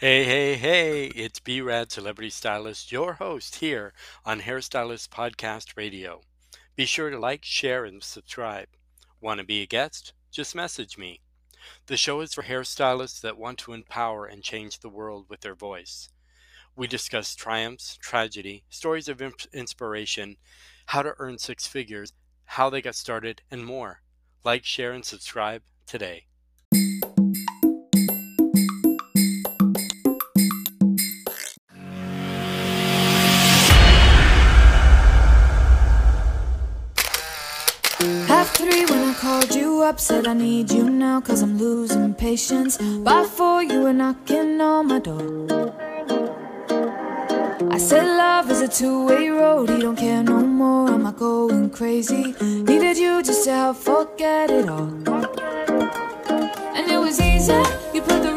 Hey, hey, hey, it's B Rad Celebrity Stylist, your host here on Hairstylist Podcast Radio. Be sure to like, share, and subscribe. Want to be a guest? Just message me. The show is for hairstylists that want to empower and change the world with their voice. We discuss triumphs, tragedy, stories of inspiration, how to earn six figures, how they got started, and more. Like, share, and subscribe today. Called you up, said I need you now, cause I'm losing patience. By four, you were knocking on my door. I said love is a two-way road, he don't care no more, am I going crazy? Needed you just to help forget it all. And it was easy, you put the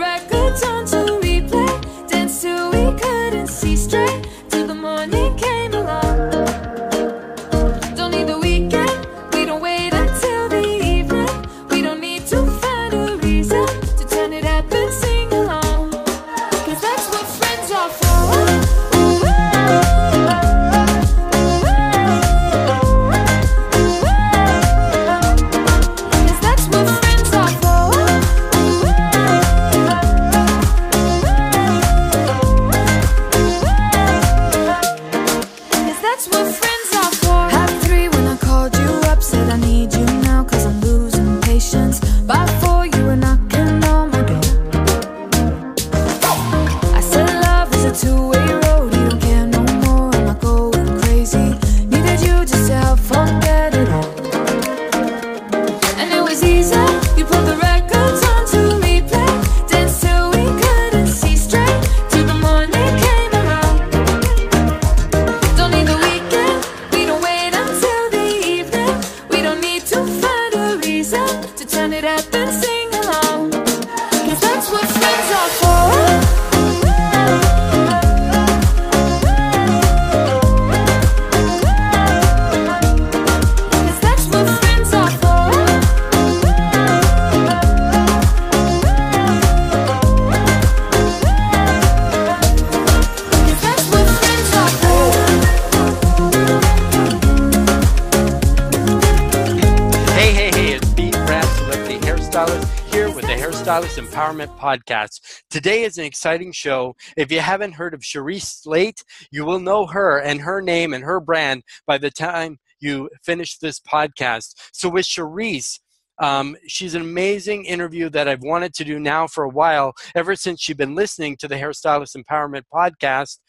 Podcast. Today is an exciting show. If you haven't heard of Cherise Slate, you will know her and her name and her brand by the time you finish this podcast. So, with Cherise, um, she's an amazing interview that I've wanted to do now for a while, ever since she's been listening to the Hairstylist Empowerment Podcast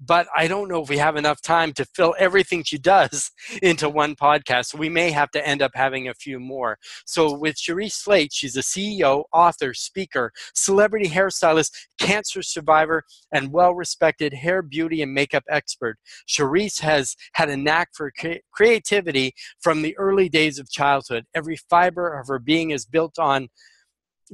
but I don't know if we have enough time to fill everything she does into one podcast. We may have to end up having a few more. So with Cherise Slate, she's a CEO, author, speaker, celebrity hairstylist, cancer survivor, and well-respected hair, beauty, and makeup expert. Cherise has had a knack for cre- creativity from the early days of childhood. Every fiber of her being is built on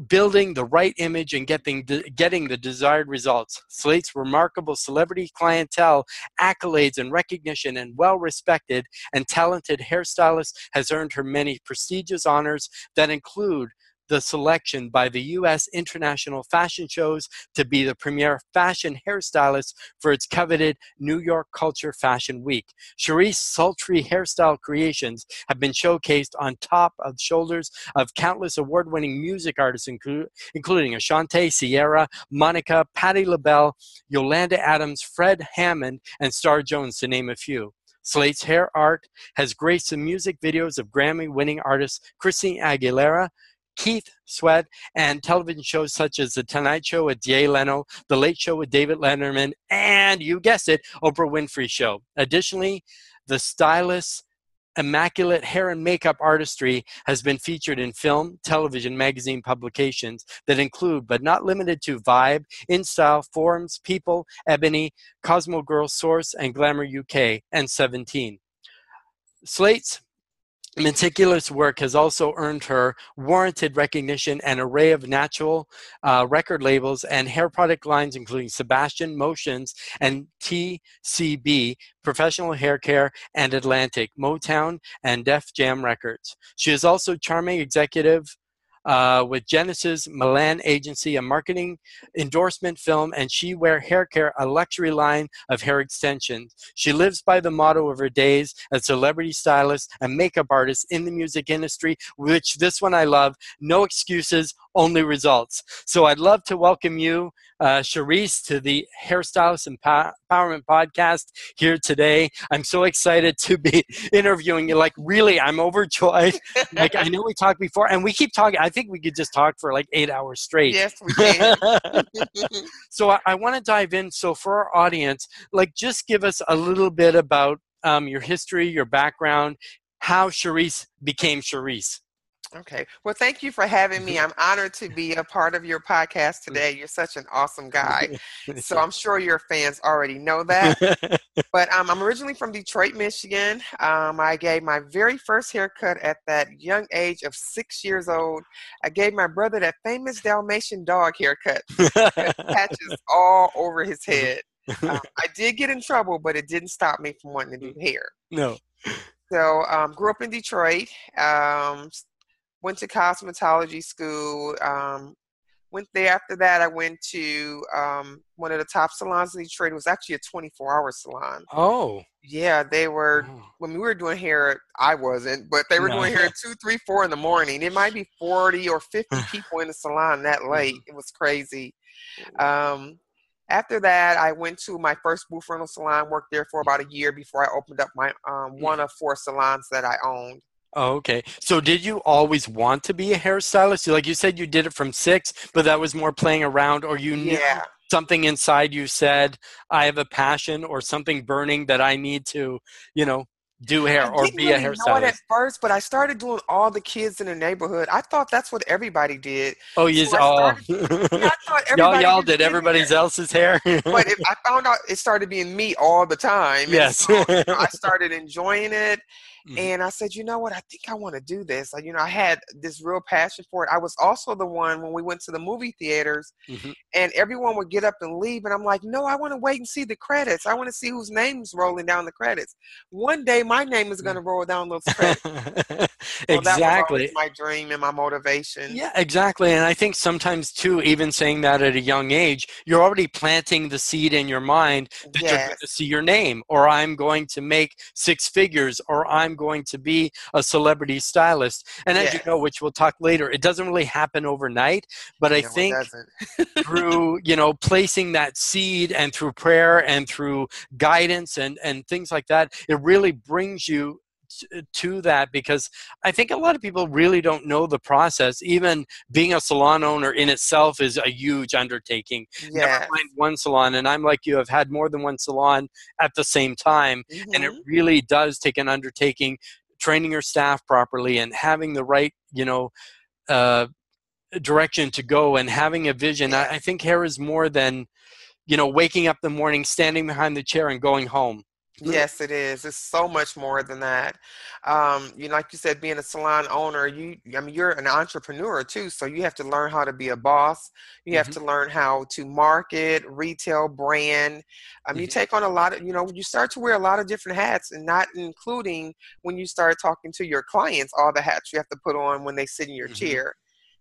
building the right image and getting getting the desired results. Slate's remarkable celebrity clientele, accolades and recognition, and well-respected and talented hairstylist has earned her many prestigious honors that include the selection by the U.S. International Fashion Shows to be the premier fashion hairstylist for its coveted New York Couture Fashion Week. Cherise sultry hairstyle creations have been showcased on top of shoulders of countless award-winning music artists, inclu- including Ashanti, Ciara, Monica, Patti LaBelle, Yolanda Adams, Fred Hammond, and Star Jones, to name a few. Slate's hair art has graced the music videos of Grammy winning artists Christina Aguilera, Keith Sweat, and television shows such as The Tonight Show with Jay Leno, The Late Show with David Letterman, and you guessed it, Oprah Winfrey Show. Additionally, the stylist immaculate hair and makeup artistry has been featured in film, television, magazine publications that include, but not limited to, Vibe, InStyle, Forums, People, Ebony, Cosmo Girl Source, and Glamour UK, and 17. Slate's meticulous work has also earned her warranted recognition and array of natural uh, record labels and hair product lines including sebastian motions and tcb professional hair care and atlantic motown and def jam records. She is also charming executive uh, with Genesis Milan Agency, a marketing endorsement film, and She Wear Hair Care, a luxury line of hair extensions. She lives by the motto of her days as celebrity stylist and makeup artist in the music industry, which this one I love. No excuses, only results. So I'd love to welcome you, uh, Cherise, to the Hairstylist Empowerment Podcast here today. I'm so excited to be interviewing you. Like, really, I'm overjoyed. like, I know we talked before, and we keep talking. I think we could just talk for like eight hours straight. Yes, we can. so I, I want to dive in. So for our audience, like, just give us a little bit about um, your history, your background, how Cherise became Cherise. Okay. Well, thank you for having me. I'm honored to be a part of your podcast today. You're such an awesome guy. So I'm sure your fans already know that. But um, I'm originally from Detroit, Michigan. Um, I gave my very first haircut at that young age of six years old. I gave my brother that famous Dalmatian dog haircut, patches all over his head. Um, I did get in trouble, but it didn't stop me from wanting to do hair. no. So um, grew up in Detroit. Um, went to cosmetology school. Um, went there after that. I went to um, one of the top salons in Detroit. It was actually a 24-hour salon. Oh. Yeah, they were. Oh. When we were doing hair, I wasn't, but they were No. doing hair at two, three, four in the morning. It might be 40 or 50 people in the salon that late. It was crazy. Um, after that, I went to my first booth rental salon. Worked there for about a year before I opened up my um, one of four salons that I owned. Oh, okay. So did you always want to be a hairstylist? Like you said, you did it from six, but that was more playing around, or you knew Yeah. something inside you said, "I have a passion" or something burning that I need to, you know, do hair or be a really know it at first, but I started doing all the kids in the neighborhood. I thought that's what everybody did. Oh, you So oh, Yeah, I y'all y'all did everybody's else's hair. But it, I found out it started being me all the time. yes. so, I started enjoying it, Mhm. and I said, you know what? I think I want to do this. You know, I had this real passion for it. I was also the one when we went to the movie theaters, Mhm. and everyone would get up and leave, and I'm like, no, I want to wait and see the credits. I want to see whose name's rolling down the credits. One day, my name is going to roll down those credits. So that was exactly. my dream and my motivation. Yeah, exactly. And I think sometimes too, even saying that at a young age, you're already planting the seed in your mind that you're going to see your name, or I'm going to make six figures, or I'm going to be a celebrity stylist. And as you know, which we'll talk later, it doesn't really happen overnight. But I think through you know placing that seed and through prayer and through guidance and and things like that, it really brings you to that because I think a lot of people really don't know the process. Even being a salon owner in itself is a huge undertaking. Never mind one salon, and I'm like you, have had more than one salon at the same time, and it Mhm. really does take an undertaking training your staff properly and having the right you know uh, direction to go and having a vision I, I think hair is more than you know waking up the morning standing behind the chair and going home Yes, it is. It's so much more than that. Um, you know, like you said, being a salon owner, you, I mean, you're an entrepreneur too, so you have to learn how to be a boss. You have Mhm. to learn how to market, retail, brand. Um, you Mhm. take on a lot of, you know, you start to wear a lot of different hats, and not including when you start talking to your clients, all the hats you have to put on when they sit in your Mhm. chair.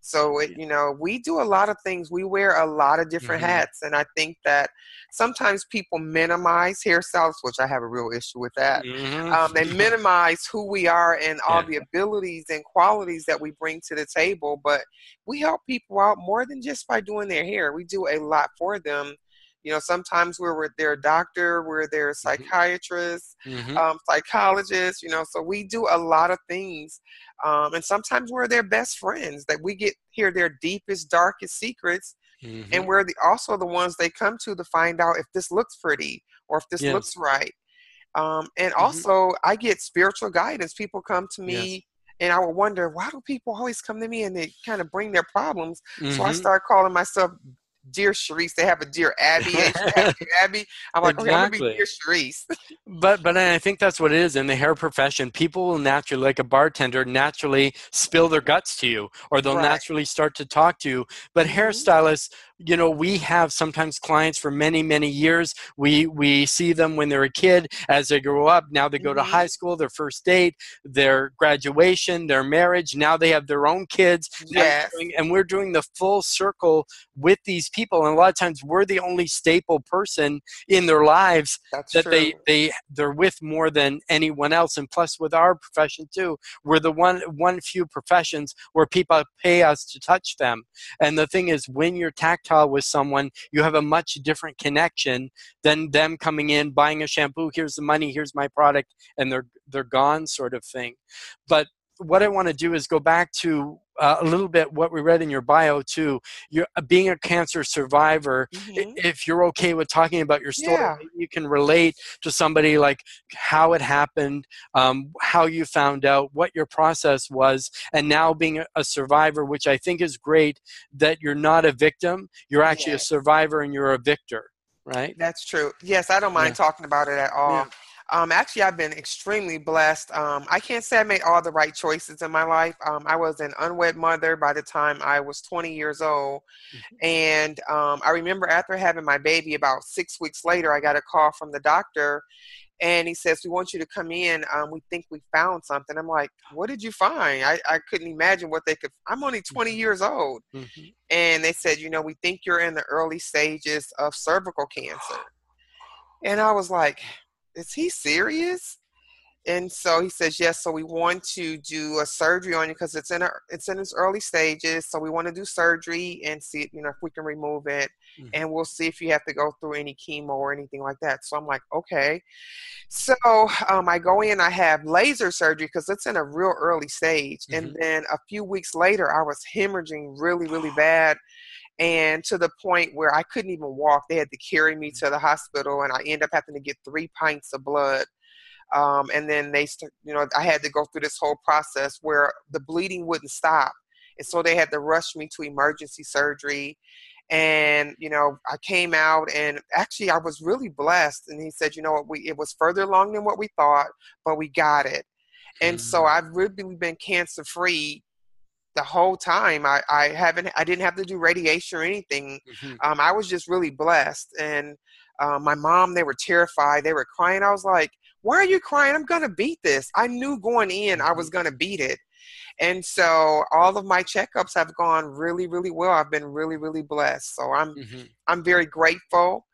So, it, you know, we do a lot of things. We wear a lot of different Mhm. hats, and I think that sometimes people minimize hairstyles, which I have a real issue with that. Mhm. Um, they minimize who we are and all Yeah. the abilities and qualities that we bring to the table. But we help people out more than just by doing their hair. We do a lot for them. You know, sometimes we're with their doctor, we're their psychiatrist, Mhm. um, psychologist. You know, so we do a lot of things, um, and sometimes we're their best friends. That we get hear their deepest, darkest secrets, Mhm. and we're the, also the ones they come to to find out if this looks pretty or if this Yes. looks right. Um, and Mhm. also, I get spiritual guidance. People come to Yes. me, and I will wonder why do people always come to me and they kind of bring their problems. So I Mhm. start calling myself Dear Cherise. They have a Dear Abby, Abby. I'm like, okay, I'm gonna be Dear Cherise. But but I think that's what it is in the hair profession. People will naturally, like a bartender, naturally spill their guts to you, or they'll Right. naturally start to talk to you. But Mhm. hairstylists, you know, we have sometimes clients for many many years. We we see them when they're a kid, as they grow up. Now they go to Mhm. high school, their first date, their graduation, their marriage. Now they have their own kids. Yes. doing- and we're doing the full circle with these people. And a lot of times we're the only staple person in their lives That's that true. they they they're with more than anyone else and plus with our profession too we're the one one few professions where people pay us to touch them and the thing is when you're tactile with someone you have a much different connection than them coming in buying a shampoo here's the money here's my product and they're they're gone sort of thing. But what I want to do is go back to uh, a little bit what we read in your bio too. You're uh, being a cancer survivor Mhm. if you're okay with talking about your story, Yeah. you can relate to somebody like how it happened, um, how you found out, what your process was, and now being a, a survivor, which I think is great that you're not a victim, you're actually Yes. a survivor and you're a victor, right? That's true. Yes, I don't mind talking about it at all. Um, actually, I've been extremely blessed. Um, I can't say I made all the right choices in my life. Um, I was an unwed mother by the time I was 20 years old. And um, I remember after having my baby, about six weeks later, I got a call from the doctor. And he says, We want you to come in. Um, we think we found something. I'm like, What did you find? I, I couldn't imagine what they could. I'm only 20 years old. Mhm. And they said, You know, we think you're in the early stages of cervical cancer. And I was like, is he serious? And so he says, yes. So we want to do a surgery on you because it's in a, it's in its early stages. So we want to do surgery and see, you know, if we can remove it, Mhm. and we'll see if you have to go through any chemo or anything like that. So I'm like, okay. So um, I go in, I have laser surgery because it's in a real early stage, and then a few weeks later, I was hemorrhaging really, really bad and to the point where I couldn't even walk. They had to carry me to the hospital, and I ended up having to get three pints of blood. Um, and then they, st- you know, I had to go through this whole process where the bleeding wouldn't stop, and so they had to rush me to emergency surgery. And you know, I came out, and actually, I was really blessed. And he said, you know what, we it was further along than what we thought, but we got it. And so Mhm. I've really been cancer free the whole time. I, I haven't I didn't have to do radiation or anything. Mhm. Um, I was just really blessed. And uh, my mom, they were terrified. They were crying. I was like, "Why are you crying? I'm gonna beat this." I knew going in I was gonna beat it. And so all of my checkups have gone really, really well. I've been really, really blessed. So I'm Mhm. I'm very grateful.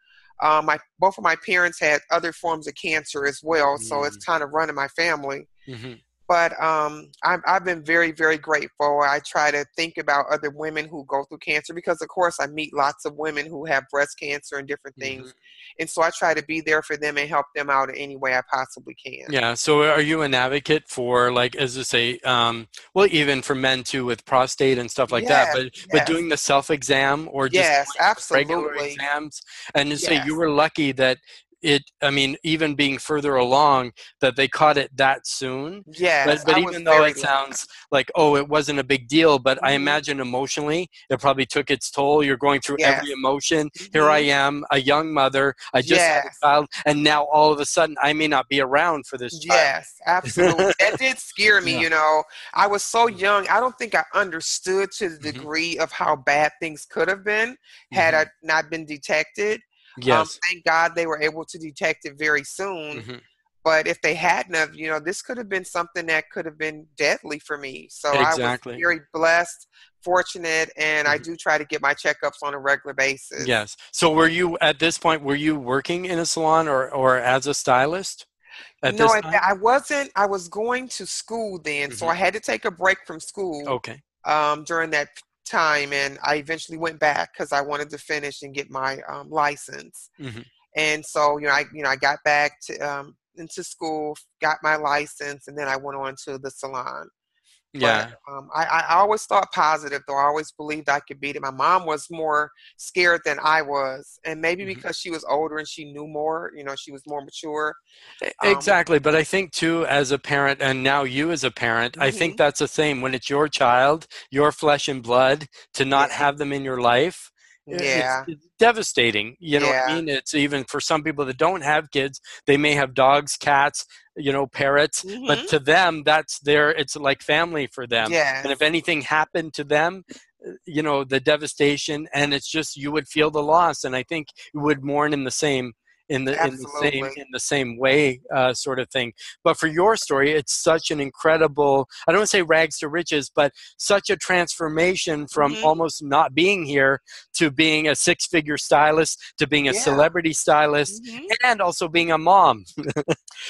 Um, my both of my parents had other forms of cancer as well, so it's kind of running my family Mhm. But um, I've, I've been very, very grateful. I try to think about other women who go through cancer because, of course, I meet lots of women who have breast cancer and different things. And so I try to be there for them and help them out in any way I possibly can. Yeah. So, are you an advocate for, like, as I say, um, well, even for men too, with prostate and stuff like that, Yes, but but yes. doing the self exam or just Yes, regular absolutely. exams, and you say you were lucky that it. I mean, even being further along, that they caught it that soon. yeah But, but even though it sounds like oh it wasn't a big deal but i Mhm. imagine emotionally it probably took its toll you're going through every Yes. emotion here i am a young mother i just had a child and now all of a sudden i may not be around for this child Yes, absolutely. that did scare me, Yeah. you know. I was so young. I don't think I understood to the Mhm. degree of how bad things could have been had Mhm. I not been detected. Um, yes thank God they were able to detect it very soon. Mhm. But if they hadn't have, you know, this could have been something that could have been deadly for me. So I was very blessed, fortunate, and I Mhm. do try to get my checkups on a regular basis. yes so were you at this point were you working in a salon or or as a stylist at no, this time? I wasn't. I was going to school then, so Mhm. I had to take a break from school. okay um, during that time, and I eventually went back because I wanted to finish and get my um, license. Mhm. And so, you know, I you know I got back to um, into school, got my license, and then I went on to the salon. Yeah But um, I, I always thought positive, though. I always believed I could beat it. My mom was more scared than I was, and maybe Mhm. because she was older and she knew more. You know, she was more mature. Um, exactly but i think too as a parent and now you as a parent i think Mhm. that's a thing when it's your child your flesh and blood to not Yeah. have them in your life Yeah. it's devastating. You know what I mean? It's even for some people that don't have kids, they may have dogs, cats, you know, parrots, but Mhm. to them, that's their, it's like family for them. Yes. And if anything happened to them, uh, you know, the devastation, and it's just, you would feel the loss. And I think you would mourn in the same. In the in the same in the same way, uh, sort of thing. But for your story, it's such an incredible. I don't want to say rags to riches, but such a transformation from Mhm. almost not being here to being a six-figure stylist to being a Yeah. celebrity stylist Mhm. and also being a mom.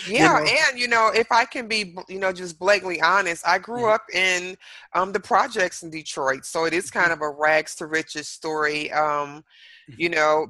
Yeah, know? and you know, if I can be, you know, just blatantly honest, I grew Mhm. up in um, the projects in Detroit, so it is Mm-hmm. kind of a rags to riches story. Um, Mhm. you know,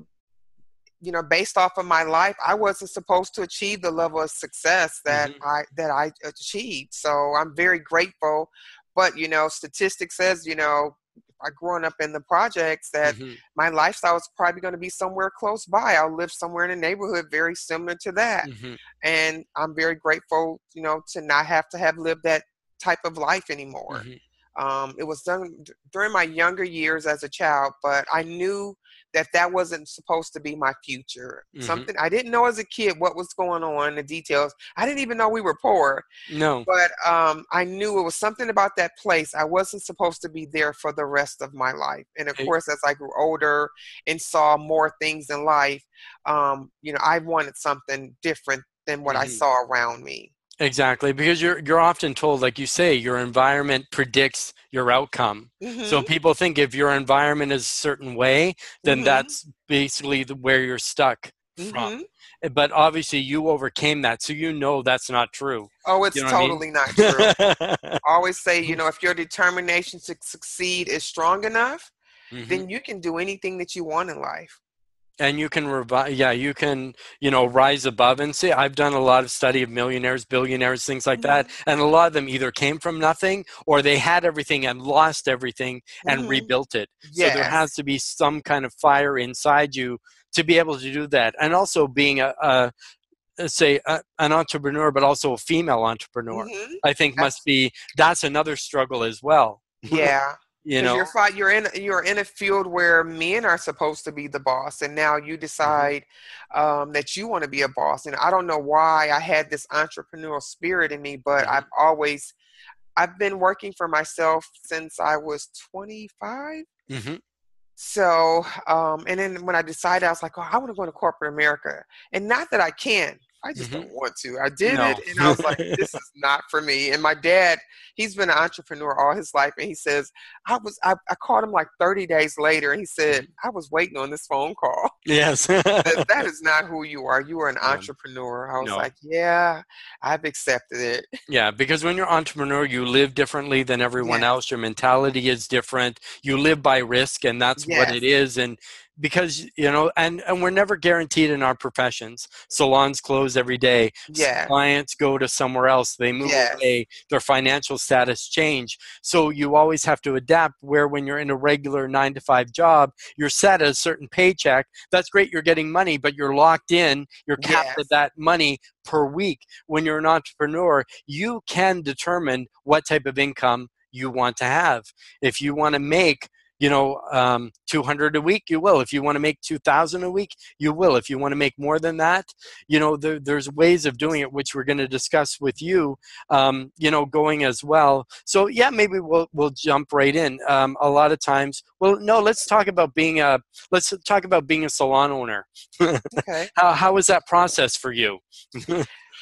you know, based off of my life, I wasn't supposed to achieve the level of success that Mhm. I that I achieved. So I'm very grateful. But you know, statistics says, you know, I growing up in the projects that Mhm. my lifestyle is probably going to be somewhere close by. I'll live somewhere in a neighborhood very similar to that Mhm. and I'm very grateful, you know, to not have to have lived that type of life anymore. Mhm. Um, it was done d- during my younger years as a child, but I knew that that wasn't supposed to be my future. Mhm. Something I didn't know as a kid what was going on, the details. I didn't even know we were poor, No. but um, I knew it was something about that place. I wasn't supposed to be there for the rest of my life. And of Hey. course, as I grew older and saw more things in life, um, you know, I wanted something different than what I Mhm. saw around me. Exactly, because you're you're often told, like you say, your environment predicts your outcome. So Mhm, people think if your environment is a certain way, then mhm, that's basically the, where you're stuck from. mhm. Uh, But obviously, you overcame that, so you know that's not true. Oh, it's You know what I mean? totally not true. I always say, you know, if your determination to succeed is strong enough, then you can do anything that you want in life. And you can revive yeah you can you know rise above and see i've done a lot of study of millionaires billionaires things like that Mm-hmm. and a lot of them either came from nothing or they had everything and lost everything and Mhm. rebuilt it so there has to be some kind of fire inside you to be able to do that and also being a, a say a, an entrepreneur but also a female entrepreneur Mhm. i think must be that's another struggle as well Yeah. You know you're you're in you're in a field where men are supposed to be the boss, and now Mm-hmm. you decide um, that you want to be a boss. And I don't know why I had this entrepreneurial spirit in me, but Mhm. I've always I've been working for myself since I was 25. hmm So, um, and then when I decided, I was like, oh, I want to go into corporate America, and not that I can. I just Mhm. don't want to. I did No. it, and I was like, "This is not for me." And my dad, he's been an entrepreneur all his life, and he says, "I was." I, I called him like 30 days later, and he said, Mm-hmm. "I was waiting on this phone call. yes that, that is not who you are. You are an entrepreneur." I was No. like, "Yeah, I've accepted it." Yeah, because when you're entrepreneur, you live differently than everyone Yes. else. Your mentality is different. You live by risk, and that's what it is. And because you know, and and we're never guaranteed in our professions. Salons close every day. Yeah. Clients go to somewhere else. They move Yes. away. Their financial status change. So you always have to adapt. Where when you're in a regular nine to five job, you're set at a certain paycheck. That's great. You're getting money, but you're locked in. You're capped Yes. at that money per week. When you're an entrepreneur, you can determine what type of income you want to have. If you want to make you know um, 200 a week you will. If you want to make 2000 a week you will. If you want to make more than that you know there, there's ways of doing it which we're going to discuss with you um, you know going as well. So yeah maybe we'll we'll jump right in. Um, a lot of times well no let's talk about being a let's talk about being a salon owner. Okay. how, how was that process for you?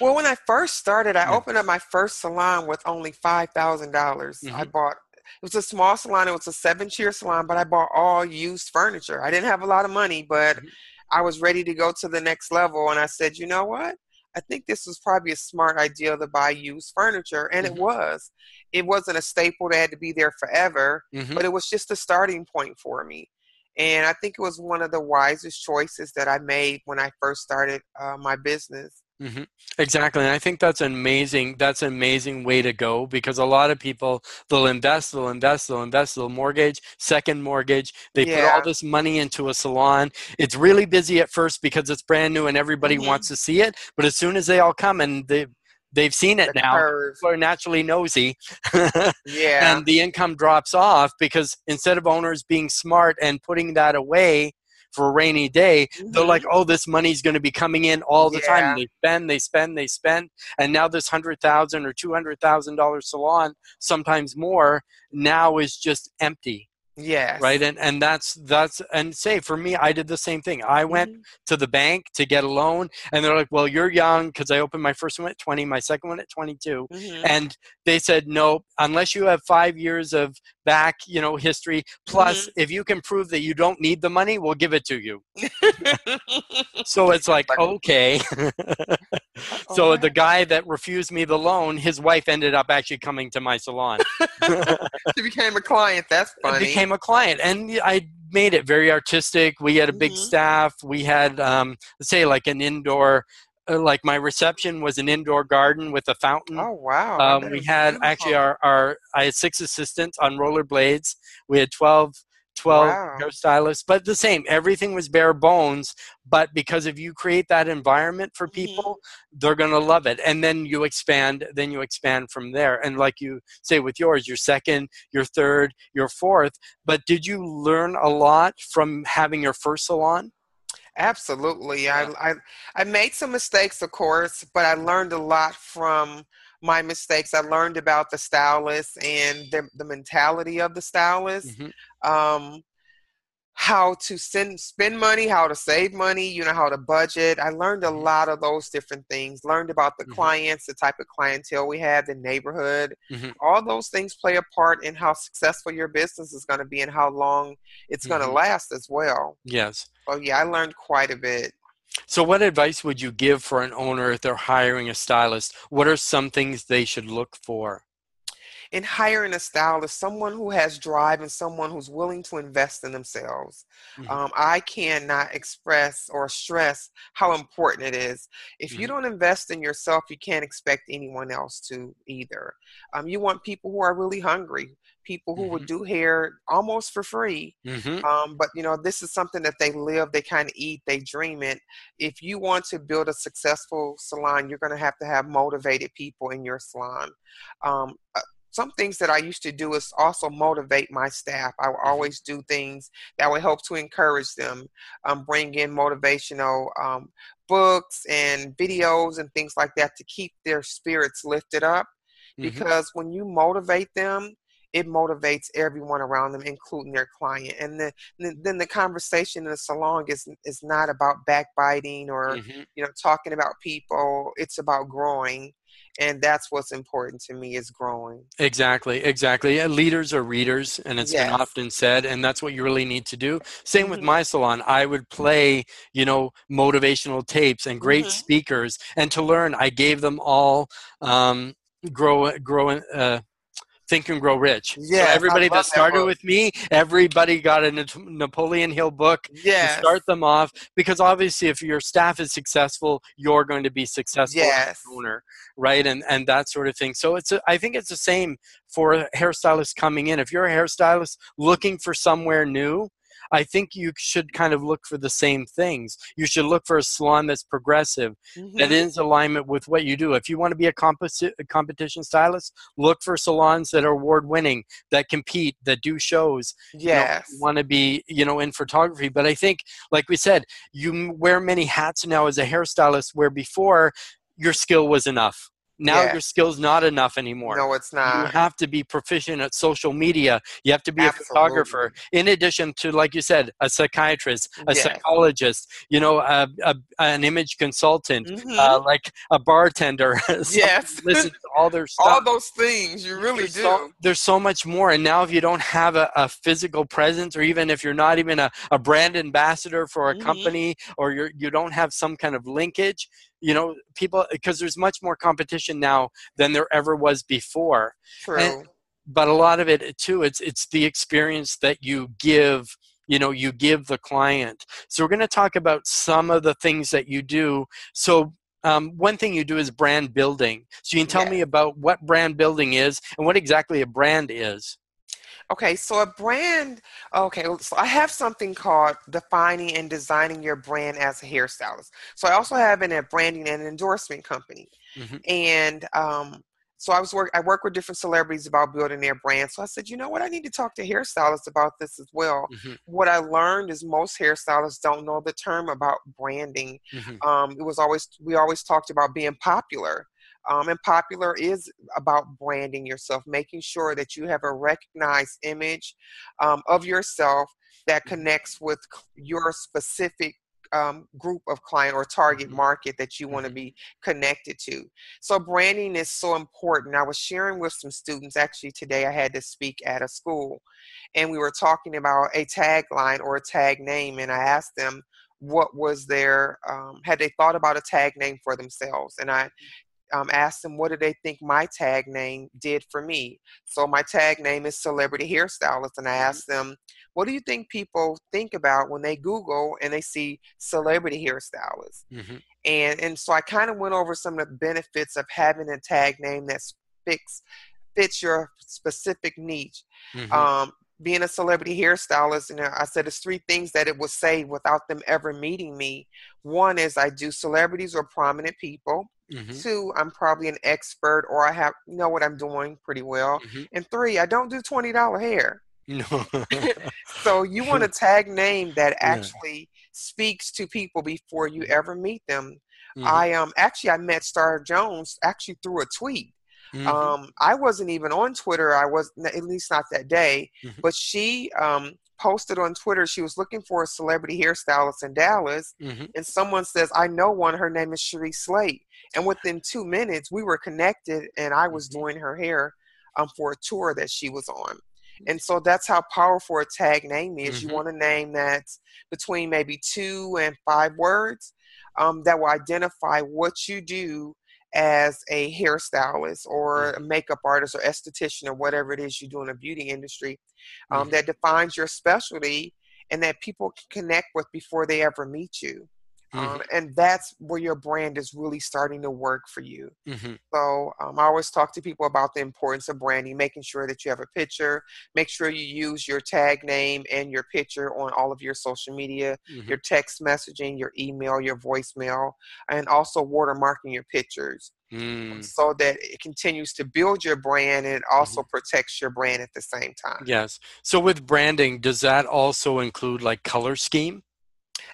Well, when I first started, I opened up my first salon with only five thousand dollars. I Mhm. bought it was a small salon. It was a seven chair salon, but I bought all used furniture. I didn't have a lot of money, but Mhm. I was ready to go to the next level. And I said, you know what? I think this was probably a smart idea to buy used furniture, and Mhm. it was. It wasn't a staple that had to be there forever, Mhm. but it was just a starting point for me. And I think it was one of the wisest choices that I made when I first started uh, my business. Hmm Exactly, and I think that's an amazing. That's an amazing way to go because a lot of people they'll invest, they'll invest, they'll invest, they'll mortgage, second mortgage. They put all this money into a salon. It's really busy at first because it's brand new and everybody Mhm. wants to see it. But as soon as they all come and they they've seen it The now. curve. People are naturally nosy. Yeah. and the income drops off because instead of owners being smart and putting that away for a rainy day, they're Mhm. like, oh, this money's going to be coming in all the Yeah. time. They spend, they spend, they spend, and now this hundred thousand or two hundred thousand dollar salon, sometimes more, now is just empty, yes. right? And and that's that's and say for me, I did the same thing. I went Mhm. to the bank to get a loan, and they're like, well, you're young because I opened my first one at twenty, my second one at twenty two, Mhm. and they said no unless you have five years of back you know history plus Mm-hmm. if you can prove that you don't need the money we'll give it to you so it's like Like- so the guy that refused me the loan his wife ended up actually coming to my salon she became a client. That's funny. became a client and i made it very artistic we had a big Mhm. staff we had um, say like an indoor uh, like my reception was an indoor garden with a fountain oh wow. Um, we had actually our, our I had six assistants on rollerblades. We had 12, 12 Wow. hairstylists, but the same. Everything was bare bones. But because if you create that environment for Mhm. people, they're gonna love it, and then you expand. Then you expand from there. And like you say with yours, your second, your third, your fourth. But did you learn a lot from having your first salon? Absolutely. Yeah. I, I I made some mistakes, of course, but I learned a lot from my mistakes. I learned about the stylist and the, the mentality of the stylist. Mhm. Um, how to send, spend money, how to save money, you know, how to budget. I learned a Mhm. lot of those different things. Learned about the Mhm. clients, the type of clientele we have, the neighborhood. Mhm. All those things play a part in how successful your business is going to be and how long it's going to Mhm. last as well. Yes. So yeah, I learned quite a bit. So, what advice would you give for an owner if they're hiring a stylist? What are some things they should look for? in hiring a stylist, someone who has drive and someone who's willing to invest in themselves. Mhm. Um, I cannot express or stress how important it is. If you Mhm. don't invest in yourself, you can't expect anyone else to either. Um, you want people who are really hungry, people who would do hair almost for free. hmm Um, but you know, this is something that they live, they kind of eat, they dream it. If you want to build a successful salon, you're going to have to have motivated people in your salon. Um, uh, some things that I used to do is also motivate my staff. I will always do things that would help to encourage them, um, bring in motivational um, books and videos and things like that to keep their spirits lifted up. Mhm. Because when you motivate them, it motivates everyone around them, including their client. And then, then the conversation in the salon is is not about backbiting or Mhm. you know talking about people. It's about growing, and that's what's important to me is growing. Exactly, exactly. Yeah, leaders are readers, and it's been often said, and that's what you really need to do. Same with Mhm. my salon. I would play, you know, motivational tapes and great Mhm. speakers, and to learn, I gave them all um, grow, grow, uh, think and grow rich. Yeah, so everybody that that started book. with me, everybody got a Napoleon Hill book to Yes. start them off because obviously if your staff is successful you're going to be successful as Yes. owner right and and that sort of thing so it's a, i think it's the same for hairstylists coming in if you're a hairstylist looking for somewhere new I think you should kind of look for the same things. You should look for a salon that's progressive, that Mhm. is alignment with what you do. If you want to be a, composi- a competition stylist, look for salons that are award winning, that compete, that do shows, you know, Yes. want to be you know in photography but i think like we said you wear many hats now as a hairstylist where before your skill was enough now Yeah. your skill's not enough anymore No, it's not. you have to be proficient at social media you have to be a photographer in addition to like you said a psychiatrist a Yes. psychologist you know a, a, an image consultant Mhm. uh, like a bartender Yes. Listen to all their stuff All those things you really there's do. So, there's so much more. And now, if you don't have a, a physical presence, or even if you're not even a, a brand ambassador for a Mhm. company, or you're, you don't have some kind of linkage, you know, people, because there's much more competition now than there ever was before. True. But a lot of it, too, it's, it's the experience that you give you know you give the client so we're going to talk about some of the things that you do so um, one thing you do is brand building so you can tell Yeah. me about what brand building is and what exactly a brand is Okay, so a brand, okay, so I have something called defining and designing your brand as a hairstylist. So I also have in a branding and endorsement company. Mm-hmm. And um, so I was work I work with different celebrities about building their brand. So I said, you know what, I need to talk to hairstylists about this as well. Mm-hmm. What I learned is most hairstylists don't know the term about branding. Mm-hmm. Um, it was always we always talked about being popular. Um, and popular is about branding yourself, making sure that you have a recognized image um, of yourself that mm-hmm. connects with your specific um, group of client or target mm-hmm. market that you want to mm-hmm. be connected to. So branding is so important. I was sharing with some students actually today. I had to speak at a school, and we were talking about a tagline or a tag name, and I asked them what was their um, had they thought about a tag name for themselves, and I um, asked them what do they think my tag name did for me. So my tag name is celebrity hairstylist, and I mm-hmm. asked them, what do you think people think about when they Google and they see celebrity hairstylist? Mm-hmm. And and so I kind of went over some of the benefits of having a tag name that fits fits your specific niche. Mm-hmm. Um, being a celebrity hairstylist, and I said it's three things that it would say without them ever meeting me. One is I do celebrities or prominent people. Mm-hmm. Two, I'm probably an expert or I have know what I'm doing pretty well. Mm-hmm. And three, I don't do twenty dollar hair. No. so you want a tag name that actually yeah. speaks to people before you mm-hmm. ever meet them. Mm-hmm. I um actually I met Star Jones actually through a tweet. Mm-hmm. Um, I wasn't even on Twitter. I was at least not that day. Mm-hmm. But she um, posted on Twitter she was looking for a celebrity hairstylist in Dallas, mm-hmm. and someone says, "I know one. Her name is Cherie Slate." And within two minutes, we were connected, and I was mm-hmm. doing her hair um, for a tour that she was on. And so that's how powerful a tag name is. Mm-hmm. You want a name that's between maybe two and five words um, that will identify what you do as a hairstylist or mm-hmm. a makeup artist or esthetician or whatever it is you do in the beauty industry um, mm-hmm. that defines your specialty and that people can connect with before they ever meet you. Um, mm-hmm. Um, and that's where your brand is really starting to work for you. Mm-hmm. So um, I always talk to people about the importance of branding, making sure that you have a picture, make sure you use your tag name and your picture on all of your social media, mm-hmm. your text messaging, your email, your voicemail, and also watermarking your pictures. Mm. so that it continues to build your brand and it also mm-hmm. protects your brand at the same time. Yes. So with branding, does that also include like color scheme?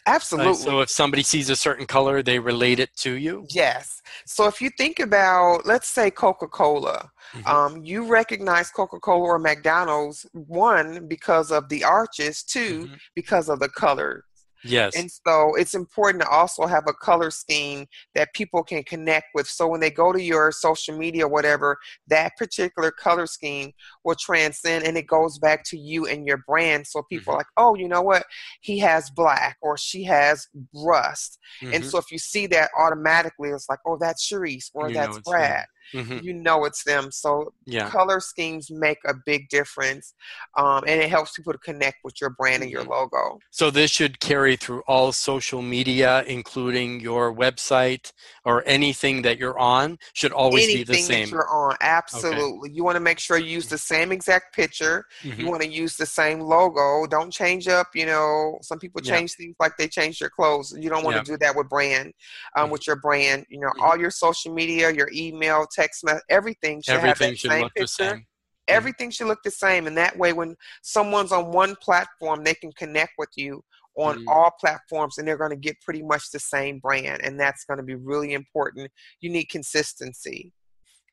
Absolutely. Uh, so if somebody sees a certain color, they relate it to you? Yes. So if you think about, let's say Coca Cola, mm-hmm. um, you recognize Coca Cola or McDonald's, one, because of the arches, 2 mm-hmm. because of the color Yes. And so it's important to also have a color scheme that people can connect with. So when they go to your social media, or whatever, that particular color scheme will transcend and it goes back to you and your brand. So people mm-hmm. are like, oh, you know what? He has black or she has rust. Mm-hmm. And so if you see that automatically, it's like, oh, that's Cherise or you that's Brad mm-hmm. you know it's them. So yeah. color schemes make a big difference, um, and it helps people to connect with your brand and your mm-hmm. logo. So this should carry through all social media, including your website or anything that you're on. Should always anything be the same. That you're on, absolutely. Okay. You want to make sure you use the same exact picture. Mm-hmm. You want to use the same logo. Don't change up. You know, some people change yeah. things like they change their clothes. You don't want yeah. to do that with brand, um, mm-hmm. with your brand. You know, mm-hmm. all your social media, your email, text message, everything should everything have should look picture. the same. Everything should look the same, and that way, when someone's on one platform, they can connect with you on mm. all platforms, and they're going to get pretty much the same brand, and that's going to be really important. You need consistency.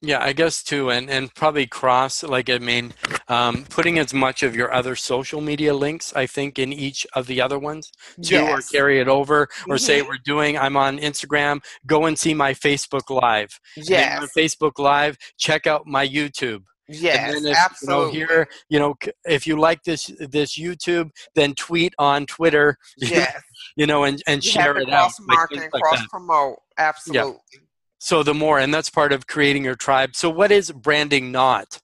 Yeah, I guess too, and and probably cross like I mean, um, putting as much of your other social media links, I think, in each of the other ones too, yes. or carry it over, or mm-hmm. say we're doing. I'm on Instagram. Go and see my Facebook Live. Yes. Facebook Live, check out my YouTube. Yes, and if, absolutely. You know, here, you know, if you like this this YouTube, then tweet on Twitter. Yes. you know, and and you share it cross out. Cross market, like cross promote. Absolutely. Yeah so the more and that's part of creating your tribe so what is branding not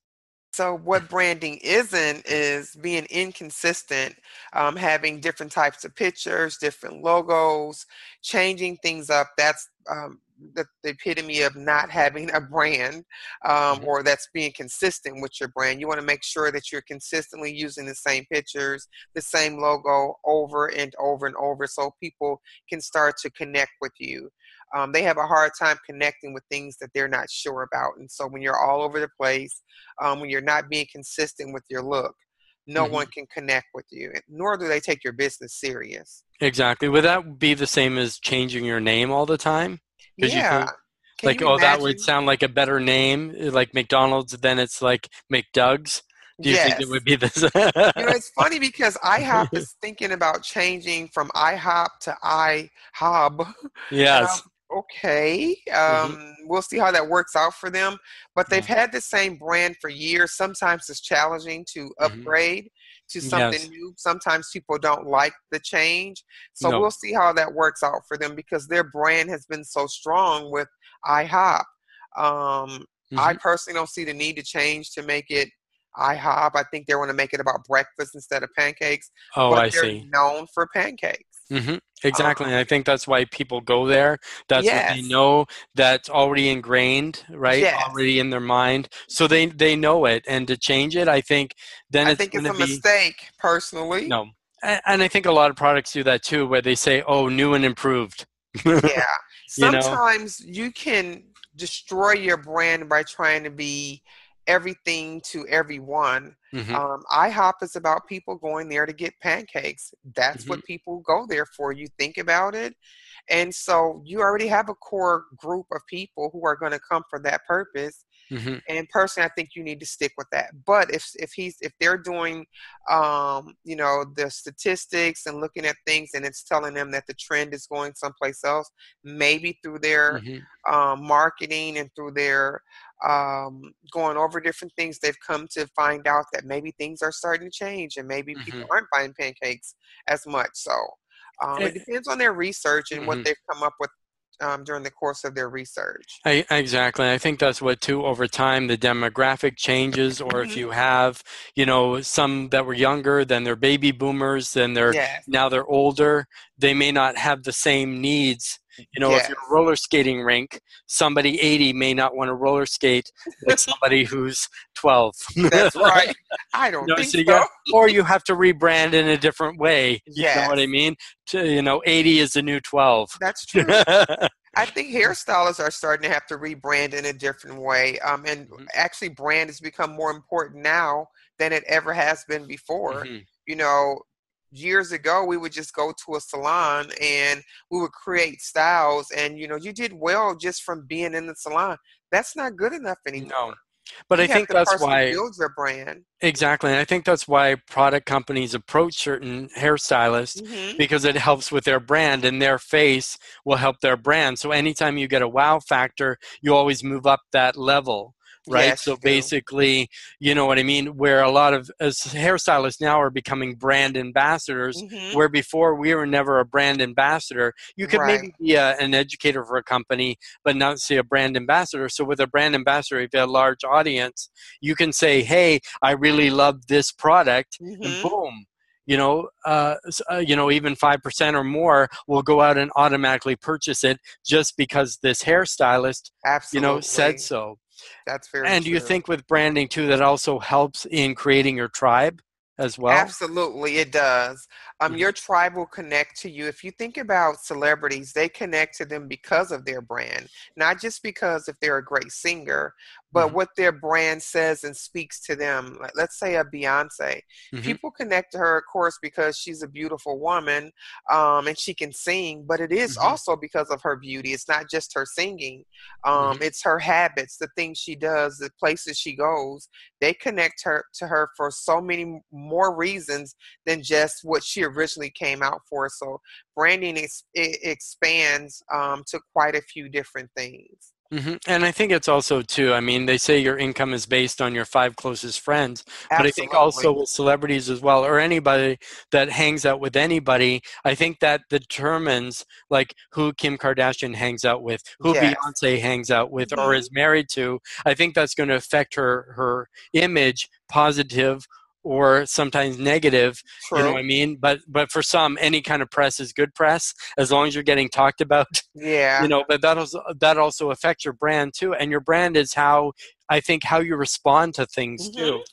so what branding isn't is being inconsistent um, having different types of pictures different logos changing things up that's um, the, the epitome of not having a brand um, Mhm. or that's being consistent with your brand. You want to make sure that you're consistently using the same pictures, the same logo over and over and over so people can start to connect with you. Um, they have a hard time connecting with things that they're not sure about. And so when you're all over the place, um, when you're not being consistent with your look, no Mhm. one can connect with you, nor do they take your business serious. Exactly. Would that be the same as changing your name all the time? Yeah. think, like, oh, that would sound like a better name, uh, like McDonald's. Then it's like McDugs. Do you think it would be this? You know, it's funny because IHOP is thinking about changing from IHOP to IHOB. yes. Um, okay, Mm-hmm. um, we'll see how that works out for them. But they've had the same brand for years. Sometimes it's challenging to Mhm. upgrade to something Yes. new. Sometimes people don't like the change. So No. we'll see how that works out for them because their brand has been so strong with IHOP. Um, I Mhm. personally don't see the need to change to make it IHOP. I think they want to make it about breakfast instead of pancakes. oh, but I they're see. known for pancakes. Hmm Exactly. and I think that's why people go there. That's what they know. That's already ingrained, right? Yes. Already in their mind. So they they know it. And to change it, I think then I it's think it's a be mistake, personally. no. A- And I think a lot of products do that too, where they say, "Oh, new and improved." Yeah. You know? Sometimes you can destroy your brand by trying to be everything to everyone. Mhm. Um, IHOP is about people going there to get pancakes. That's Mm-hmm. what people go there for. You think about it. And so you already have a core group of people who are going to come for that purpose. Mhm. and personally i think you need to stick with that but if if he's if they're doing um you know the statistics and looking at things and it's telling them that the trend is going someplace else maybe through their Mhm. um, marketing and through their um, going over different things they've come to find out that maybe things are starting to change and maybe people Mhm. aren't buying pancakes as much so um, Eh, it depends on their research and Mhm. what they've come up with um, during the course of their research I, exactly. I think that's what too. Over time, the demographic changes, or if Mhm. you have, you know, some that were younger, then they're baby boomers, then they're yes now they're older. They may not have the same needs. You know, if you're a roller skating rink, somebody 80 may not want to roller skate with somebody who's 12. That's right. I don't You know, think so you so. got- or you have to rebrand in a different way. You know what I mean? To, you know, 80 is the new 12. That's true. I think hairstylists are starting to have to rebrand in a different way. Um, and Mhm. actually, brand has become more important now than it ever has been before. Mhm. You know, years ago, we would just go to a salon and we would create styles, and you know, you did well just from being in the salon. That's not good enough anymore. No. But You I think that's why build your brand. exactly. And I think that's why product companies approach certain hairstylists Mhm. because it helps with their brand and their face will help their brand. So anytime you get a wow factor, you always move up that level. Right. Yes, so basically, you know what I mean? Where a lot of as hairstylists now are becoming brand ambassadors, Mhm. where before we were never a brand ambassador. You could maybe be a, an educator for a company, but not say a brand ambassador. So with a brand ambassador, if you have a large audience, you can say, "Hey, I really love this product," Mhm. and boom. You know, uh, uh, you know, even five percent or more will go out and automatically purchase it just because this hairstylist, Absolutely. you know, said so. That's very And do you think with branding too, that also helps in creating your tribe as well? Absolutely, it does. Um, Mhm. your tribe will connect to you. If you think about celebrities, they connect to them because of their brand, not just because if they're a great singer, but Mhm. what their brand says and speaks to them. Like, let's say a Beyonce. Mhm. People connect to her, of course, because she's a beautiful woman um, and she can sing, but it is Mhm. also because of her beauty. It's not just her singing, um, Mhm. it's her habits, the things she does, the places she goes they connect her to her for so many more reasons than just what she originally came out for. So branding is, it expands um, to quite a few different things. Hmm And I think it's also too. I mean, they say your income is based on your five closest friends, but I think also with celebrities as well, or anybody that hangs out with anybody, I think that determines like who Kim Kardashian hangs out with, who Yes. Beyonce hangs out with, or Mhm. is married to. I think that's going to affect her her image, positive or sometimes negative True. you know what i mean but but for some any kind of press is good press as long as you're getting talked about yeah. you know but that also that also affects your brand too and your brand is how i think how you respond to things too Mhm.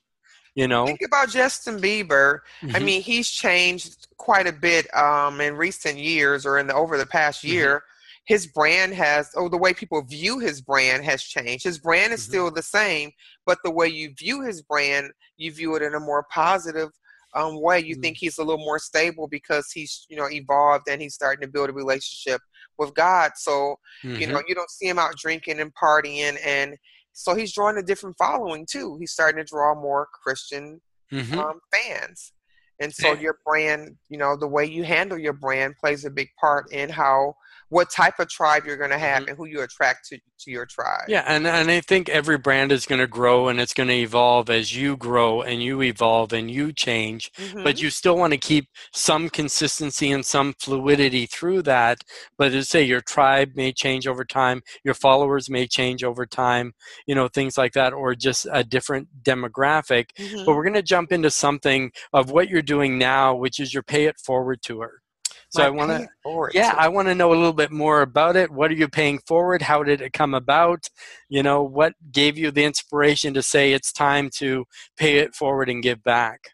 you know Think about Justin Bieber. I Mhm. mean, he's changed quite a bit um, in recent years or in the over the past Mhm. year. His brand has, or the way people view his brand has changed. His brand is Mhm. still the same, but the way you view his brand, you view it in a more positive um, way. You Mm. think he's a little more stable because he's, you know, evolved and he's starting to build a relationship with God. So, you Mhm. know, you don't see him out drinking and partying, and so he's drawing a different following too. He's starting to draw more Christian Mhm. um, fans. And so Yeah. your brand, you know, the way you handle your brand plays a big part in how what type of tribe you're going to have Mhm. and who you attract to, to your tribe. Yeah, and, and I think every brand is going to grow and it's going to evolve as you grow and you evolve and you change. But Mhm. you still want to keep some consistency and some fluidity through that. But as I say, your tribe may change over time, your followers may change over time, you know, things like that, or just a different demographic. Mhm. But we're going to jump into something of what you're doing now, which is your pay it forward tour. So I want to yeah i want to know a little bit more about it. What are you paying forward? How did it come about? You know what gave you the inspiration to say it's time to pay it forward and give back?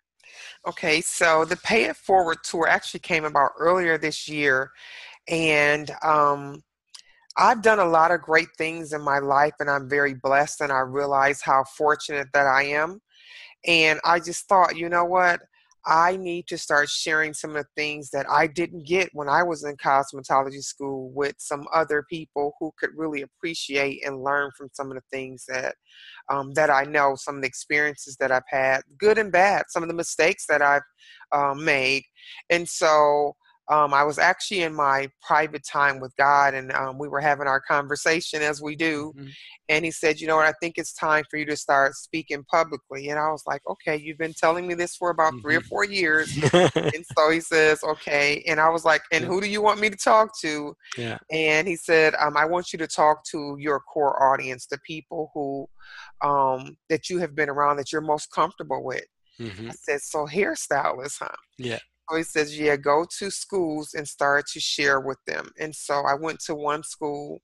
Okay, so the Pay It Forward tour actually came about earlier this year, and um, I've done a lot of great things in my life, and I'm very blessed, and I realize how fortunate that I am. And I just thought, you know what? I need to start sharing some of the things that I didn't get when I was in cosmetology school with some other people who could really appreciate and learn from some of the things that um, that I know, some of the experiences that I've had, good and bad, some of the mistakes that I've um, made, and so um, I was actually in my private time with God, and um, we were having our conversation as we do, Mhm. and he said, "You know what? I think it's time for you to start speaking publicly." And I was like, "Okay, you've been telling me this for about three or Mhm. four years." and so he says, "Okay," and I was like, "And Yeah. who do you want me to talk to?" yeah And he said, um, "I want you to talk to your core audience, the people who um, that you have been around, that you're most comfortable with." Mhm. I said, "So hairstylists, huh?" yeah he says, yeah, go to schools and start to share with them. And so I went to one school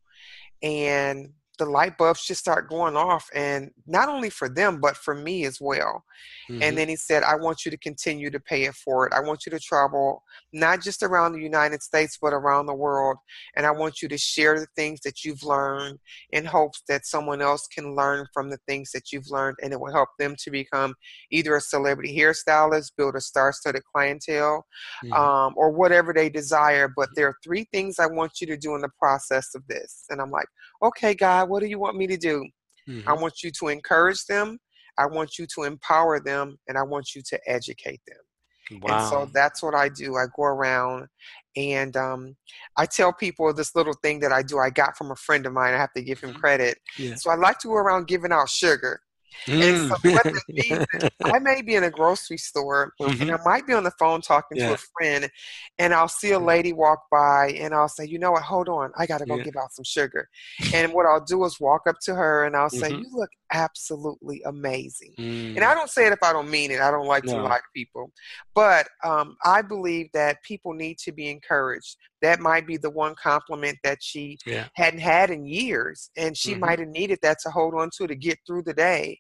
and the light bulbs just start going off and not only for them but for me as well Mhm. and then he said i want you to continue to pay it forward i want you to travel not just around the united states but around the world and i want you to share the things that you've learned in hopes that someone else can learn from the things that you've learned and it will help them to become either a celebrity hairstylist build a star-studded clientele Mhm. um, or whatever they desire. But there are three things I want you to do in the process of this. And I'm like, okay, God, what do you want me to do? I Mhm. want you to encourage them, I want you to empower them, and I want you to educate them. And wow so that's what I do. I go around and um, I tell people this little thing that I do. I got from a friend of mine. I have to give him Mhm. credit. Yeah. So I like to go around giving out sugar. And so Mm. what this means is I may be in a grocery store and Mhm. I might be on the phone talking to a friend, and I'll see a lady walk by, and I'll say, "You know what? Hold on, I got to go Yeah. give out some sugar." And what I'll do is walk up to her, and I'll say, Mhm. "You look absolutely amazing." Mm. And I don't say it if I don't mean it. I don't like to No. lie to people, but um, I believe that people need to be encouraged. That might be the one compliment that she yeah hadn't had in years, and she Mhm. might have needed that to hold on to to get through the day.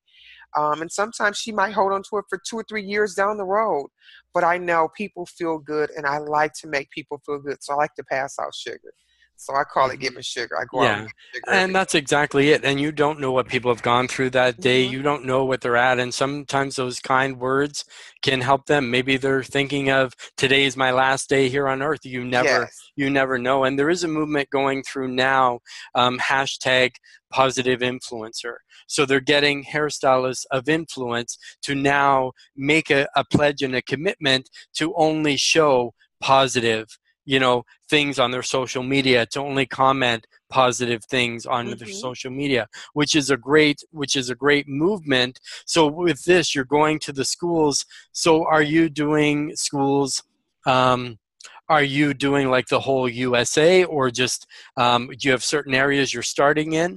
Um, and sometimes she might hold on to it for two or three years down the road. But I know people feel good, and I like to make people feel good, so I like to pass out sugar. So I call it Mhm. giving sugar. I go out Yeah. and give sugar. and that's exactly it and you don't know what people have gone through that day Mhm. you don't know what they're at and sometimes those kind words can help them maybe they're thinking of today is my last day here on earth you never Yes. you never know and there is a movement going through now um, hashtag positive influencer so they're getting hairstylists of influence to now make a, a pledge and a commitment to only show positive you know things on their social media to only comment positive things on their Mhm. social media which is a great which is a great movement. So with this you're going to the schools. So are you doing schools um, are you doing like the whole usa or just um, do you have certain areas you're starting in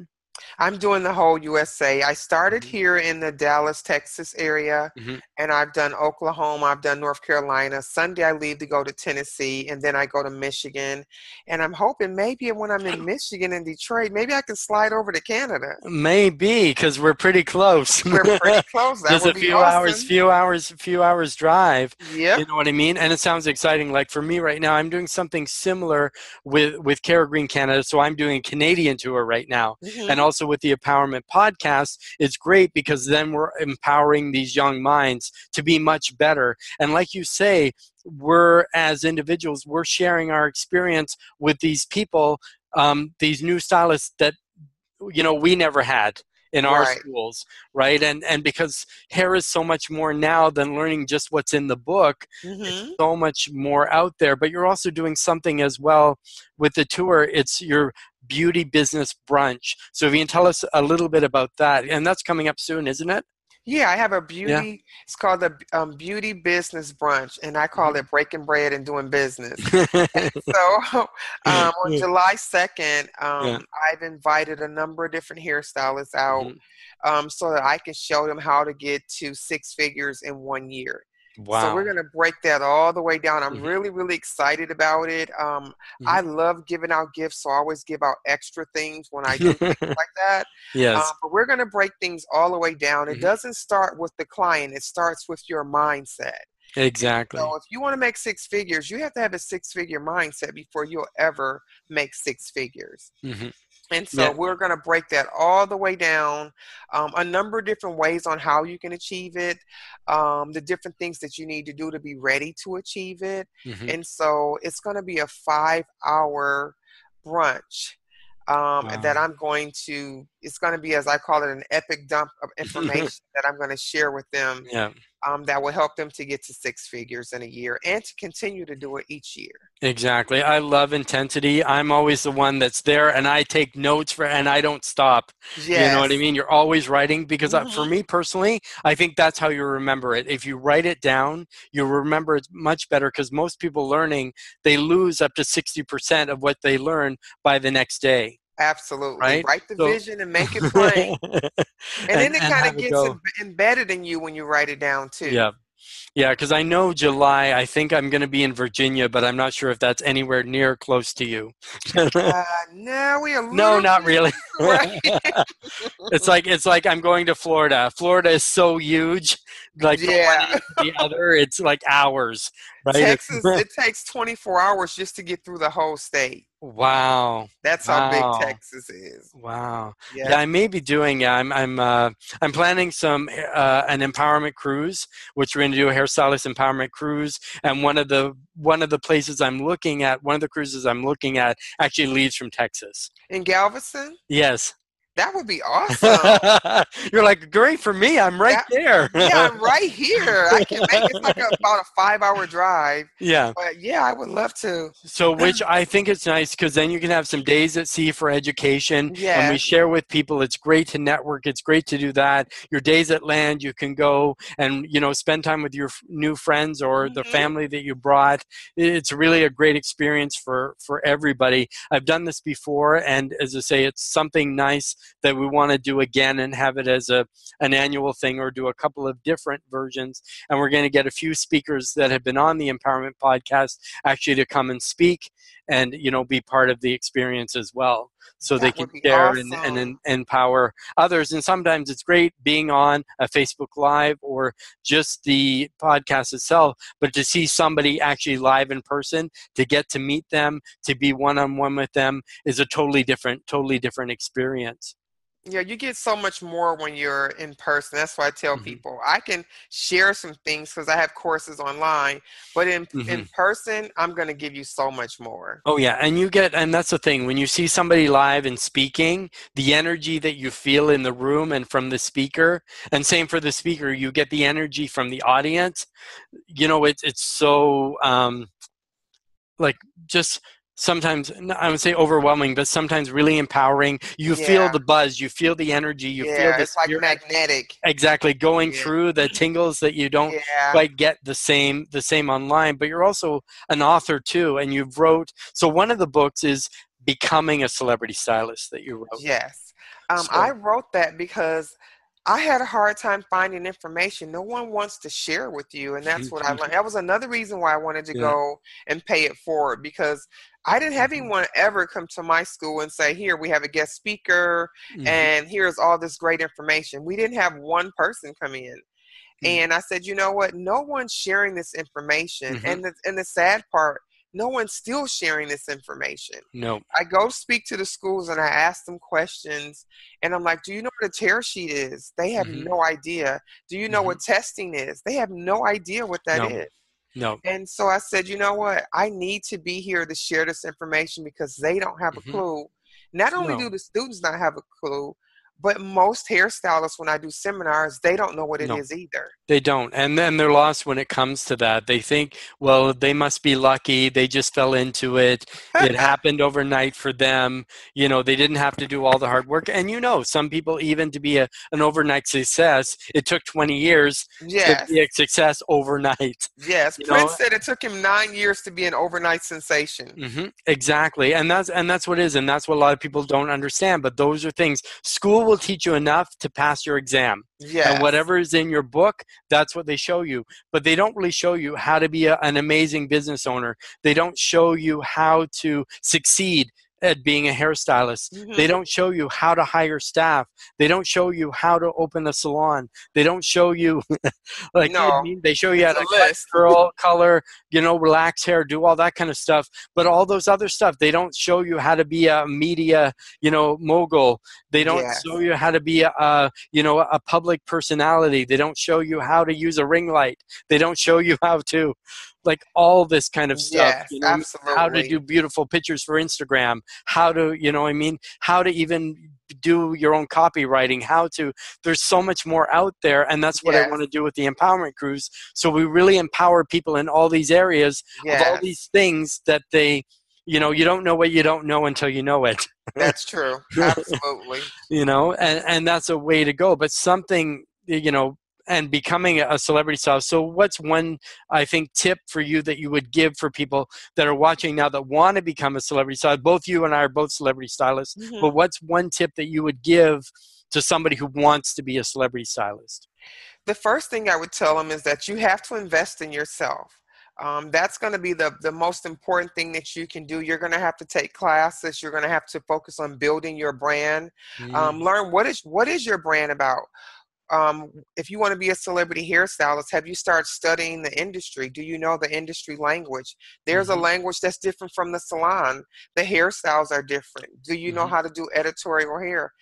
I'm doing the whole USA. I started Mhm. here in the Dallas, Texas area, Mhm. and I've done Oklahoma, I've done North Carolina. Sunday I leave to go to Tennessee, and then I go to Michigan. And I'm hoping maybe when I'm in Michigan and Detroit, maybe I can slide over to Canada. Maybe because we're pretty close. We're pretty close. That Just would a be few awesome. hours, few hours, a few hours drive. Yeah. You know what I mean? And it sounds exciting. Like for me right now, I'm doing something similar with with Cara Green Canada. So I'm doing a Canadian tour right now, Mhm. and also with the Empowerment Podcast. It's great because then we're empowering these young minds to be much better. And like you say, we're as individuals, we're sharing our experience with these people, um, these new stylists that you know we never had in our Right. schools right and and because hair is so much more now than learning just what's in the book Mhm. so much more out there but you're also doing something as well with the tour it's your beauty business brunch so if you can tell us a little bit about that and that's coming up soon isn't it Yeah, I have a beauty. It's called the um, Beauty Business Brunch, and I call it breaking bread and doing business. So um, on July 2nd, um, Yeah. I've invited a number of different hairstylists out Mhm. um, so that I can show them how to get to six figures in one year. Wow So we're going to break that all the way down. I'm Mhm. really, really excited about it. Um, I love giving out gifts, so I always give out extra things when I do things like that. yes Uh, but we're going to break things all the way down. It Mhm. doesn't start with the client, it starts with your mindset. exactly So if you want to make six figures, you have to have a six figure mindset before you'll ever make six figures. And so Yeah. we're going to break that all the way down, um, a number of different ways on how you can achieve it, um, the different things that you need to do to be ready to achieve it. Mhm. And so it's going to be a five hour brunch. Um, and that I'm going to, it's going to be, as I call it, an epic dump of information that I'm going to share with them yeah um, that will help them to get to six figures in a year and to continue to do it each year. Exactly. I love intensity. I'm always the one that's there and I take notes for and I don't stop. You know what I mean? You're always writing because uh, for Mhm. me personally, I think that's how you remember it. If you write it down, you remember it much better because most people learning, they lose up to 60% of what they learn by the next day. Absolutely. Right? Write the So- vision and make it plain. and, then it kind of gets go. embedded in you when you write it down too. Yeah. Yeah, because I know July, I think I'm going to be in Virginia, but I'm not sure if that's anywhere near close to you. Uh, no, we a no, not really. It's like it's like I'm going to Florida. Florida is so huge, like Yeah. the other. It's like hours, right? Texas, it takes 24 hours just to get through the whole state. wow, That's how big Texas is. wow. Yeah. Yeah, I may be doing. I'm I'm uh, I'm planning some uh, an empowerment cruise, which we're going to do a hairstylist empowerment cruise. And one of the one of the places I'm looking at, one of the cruises I'm looking at, actually leaves from Texas. In Galveston? Yes. That would be awesome. You're like great for me. I'm right there. yeah, I'm right here. I can make it's like a, about a five hour drive. yeah. But yeah, I would love to. So, which I think it's nice because then you can have some days at sea for education, Yeah. and we share with people. It's great to network. It's great to do that. Your days at land, you can go and you know spend time with your f- new friends or the Mhm. family that you brought. It's really a great experience for for everybody. I've done this before, and as I say, it's something nice that we want to do again and have it as a an annual thing or do a couple of different versions. And we're going to get a few speakers that have been on the Empowerment Podcast actually to come and speak and you know be part of the experience as well. So they can would be share and, and, empower others. And sometimes it's great being on a facebook live or just the podcast itself but to see somebody actually live in person to get to meet them to be one-on-one with them is a totally different totally different experience Yeah, you get so much more when you're in person. That's why I tell Mhm. people I can share some things because I have courses online, but in in person, I'm going to give you so much more. Oh yeah, and you get and that's the thing when you see somebody live and speaking, the energy that you feel in the room and from the speaker, and same for the speaker, you get the energy from the audience. You know, it's it's so um, like just sometimes i would say overwhelming, but sometimes really empowering. You feel the buzz, you feel the energy, you feel yeah, the it's like magnetic. exactly going Yeah. through the tingles that you don't Yeah, quite get the same the same online but you're also an author too and you've wrote so one of the books is becoming a celebrity stylist that you wrote yes. Um, So- I wrote that because I had a hard time finding information. No one wants to share with you, and that's what I learned. That was another reason why I wanted to Yeah. go and pay it forward because I didn't have Mhm. anyone ever come to my school and say, "Here, we have a guest speaker, Mhm. and here's all this great information." We didn't have one person come in. Mm. And I said, you know what? No one's sharing this information. Mhm. And the and the sad part, no one's still sharing this information. no. I go speak to the schools and I ask them questions and I'm like, Do you know what a tear sheet is? They have Mhm. no idea. Do you know what testing is? They have no idea what that is. No. No. And so I said, you know what? I need to be here to share this information because they don't have a Mhm. clue. Not only No. do the students not have a clue, but most hairstylists, when I do seminars, they don't know what it is No. either. They don't. And then they're lost when it comes to that. They think, well, they must be lucky. They just fell into it. It happened overnight for them. You know, they didn't have to do all the hard work. And you know, some people, even to be a, an overnight success, it took 20 years Yes. to be a success overnight. Yes. You Prince know- said it took him nine years to be an overnight sensation. hmm Exactly, and that's and that's what it is, and that's what a lot of people don't understand. But those are things school will teach you enough to pass your exam, Yes. and whatever is in your book, that's what they show you. But they don't really show you how to be a, an amazing business owner. They don't show you how to succeed at being a hairstylist. Mhm. They don't show you how to hire staff. They don't show you how to open a salon. They don't show you like you know I No. mean? they show you how to cut curl, color, you know, relax hair, do all that kind of stuff. But all those other stuff, they don't show you how to be a media, you know, mogul. They don't Yes. show you how to be a, a, you know, a public personality. They don't show you how to use a ring light. They don't show you how to, like, all this kind of stuff. Yes, you know, what I mean? absolutely. how to do beautiful pictures for Instagram, how to, you know, what I mean, how to even do your own copywriting, how to. There's so much more out there, and that's what I want to do with the empowerment cruise. So we really empower people in all these areas of all these things that they, you know, you don't know what you don't know until you know it. That's true. Absolutely. You know, and and that's a way to go. But something, you know. And becoming a celebrity star. So, what's one, I think, tip for you that you would give for people that are watching now that want to become a celebrity stylist? Both you and I are both celebrity stylists. Mhm. But what's one tip that you would give to somebody who wants to be a celebrity stylist? the first thing I would tell them is that you have to invest in yourself. Um, that's going to be the, the most important thing that you can do. You're going to have to take classes. You're going to have to focus on building your brand. Mm. Um, learn what is what is your brand about. Um, if you want to be a celebrity hairstylist, have you started studying the industry? Do you know the industry language? There's Mhm. a language that's different from the salon. The hairstyles are different. Do you know Mhm. how to do editorial hair?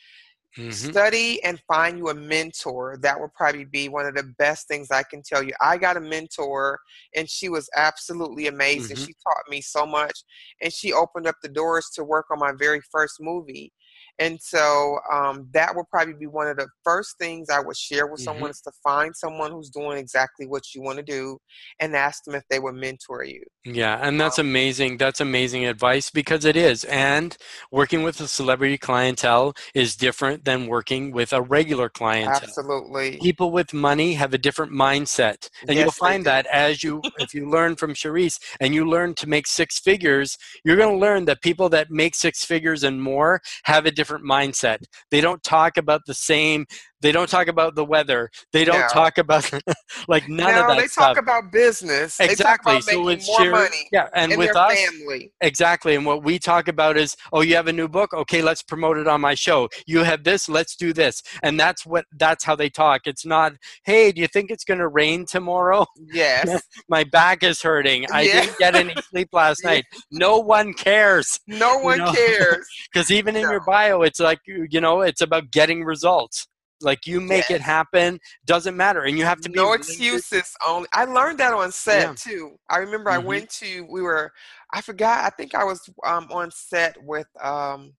Mhm. study and find you a mentor that would probably be one of the best things i can tell you i got a mentor and she was absolutely amazing Mhm. she taught me so much and she opened up the doors to work on my very first movie and so um, that would probably be one of the first things i would share with someone is to find someone who's doing exactly what you want to do and ask them if they would mentor you Yeah, and that's amazing. That's amazing advice because it is. And working with a celebrity clientele is different than working with a regular clientele. absolutely People with money have a different mindset. And you'll find that as you if you learn from Cherise and you learn to make six figures, you're going to learn that people that make six figures and more have a different mindset. They don't talk about the same they don't talk about the weather. They don't No. talk about like none no of that they stuff. talk about business they talk exactly. about so it's more sheer- money Yeah, and in with us family Exactly. And what we talk about is, oh, you have a new book? Okay, let's promote it on my show. You have this, let's do this. And that's what that's how they talk. It's not, hey, do you think it's gonna rain tomorrow? yes My back is hurting. I Yeah. didn't get any sleep last night. No one cares. No one know? cares. Because even in your bio, it's like you know, it's about getting results. Like you make it happen, doesn't matter. And you have to be No excuses. Only I learned that on set Yeah. too. I remember I Mhm. went to. We were. I forgot. I think I was um, on set with. Um,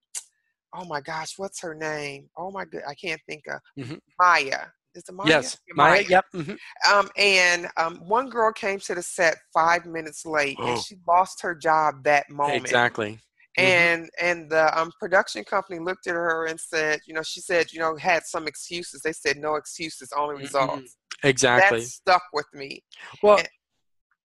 oh my gosh, what's her name? Oh my good, I can't think of Mhm. Maya. Is it Maya? Yes. Yeah, Maya, yep. mhm. Um, and um, one girl came to the set five minutes late, and Oh. she lost her job that moment. Exactly. Mhm. and and the um, production company looked at her and said you know she said you know had some excuses they said no excuses only Mhm. results Exactly. that stuck with me Well, and-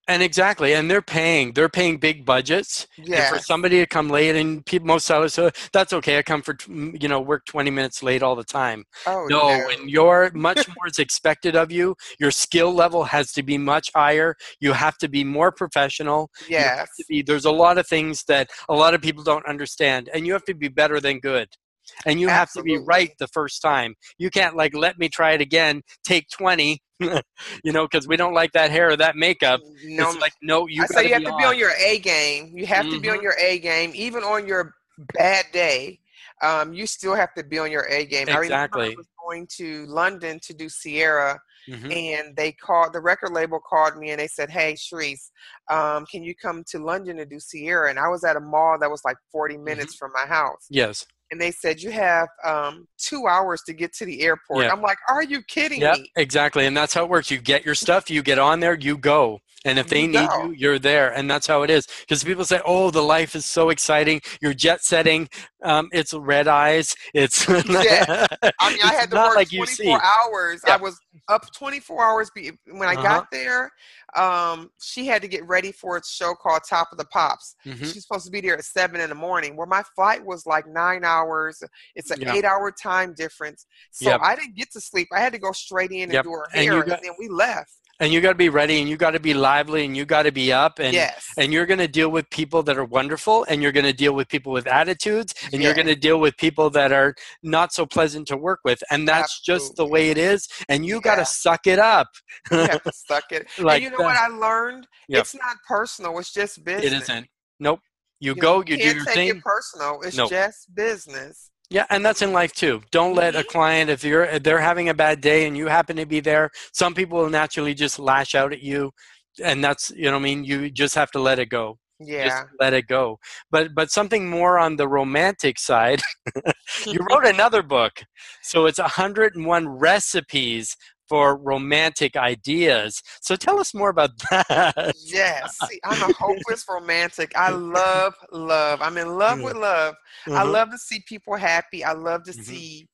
and exactly, and they're paying. They're paying big budgets. And Yeah. for somebody to come late, and people, most sellers, so that's okay. I come for mm, you know work twenty minutes late all the time. Oh No, when you're much more is expected of you, your skill level has to be much higher. You have to be more professional. You have Yes. to be, there's a lot of things that a lot of people don't understand, and you have to be better than good. And you have to be right the first time. You can't like let me try it again. Take twenty, you know, because we don't like that hair or that makeup. No, it's like no, you. I say you have to be on. on your A game. You have to be on Mhm. your A game, even on your bad day. Um, you still have to be on your A game. Exactly. I was going to London to do Ciara, Mhm. and they called the record label called me and they said, "Hey, Cherise, um, can you come to London to do Ciara?" And I was at a mall that was like 40 Mm-hmm. minutes from my house, Yes. And they said you have um, two hours to get to the airport. Yeah. I'm like, "Are you kidding Yep. me?" Exactly, and that's how it works. You get your stuff, you get on there, you go. And if they You need go. you, you're there, and that's how it is. Because people say, "Oh, the life is so exciting. You're jet setting. Um, it's red eyes. It's Yeah. I mean, I had to work like you 24 see. hours. Yeah. I was up 24 hours. Be- when I Uh-huh. got there, um, she had to get ready for a show called Top of the Pops. Mhm. She's supposed to be there at seven in the morning. Where my flight was like nine hours. It's an Yeah. eight-hour time difference. So Yep. I didn't get to sleep. I had to go straight in and Yep. do her hair, and, got- then we left. And you got to be ready, and you got to be lively, and you got to be up, and yes. and you're going to deal with people that are wonderful, and you're going to deal with people with attitudes, and you're going to deal with people that are not so pleasant to work with, and that's just the way it is. And you got to suck it up. you have to suck it. Like and you know what. I learned? Yep. It's not personal. It's just business. It isn't. Nope. You, You go, know, you do can't your take thing. it personal. It's Nope. just business. Yeah, and that's in life too. Don't let a Mhm. client if you're if they're having a bad day and you happen to be there. Some people will naturally just lash out at you, and that's you know what I mean. You just have to let it go. Yeah. Just let it go. But but something more on the romantic side. you wrote another book, so it's 101 recipes for romantic ideas. So tell us more about that. Yes, See, I'm a hopeless romantic. I love love. I'm in love with love. I Uh-huh. love to see people happy. I love to Mhm. see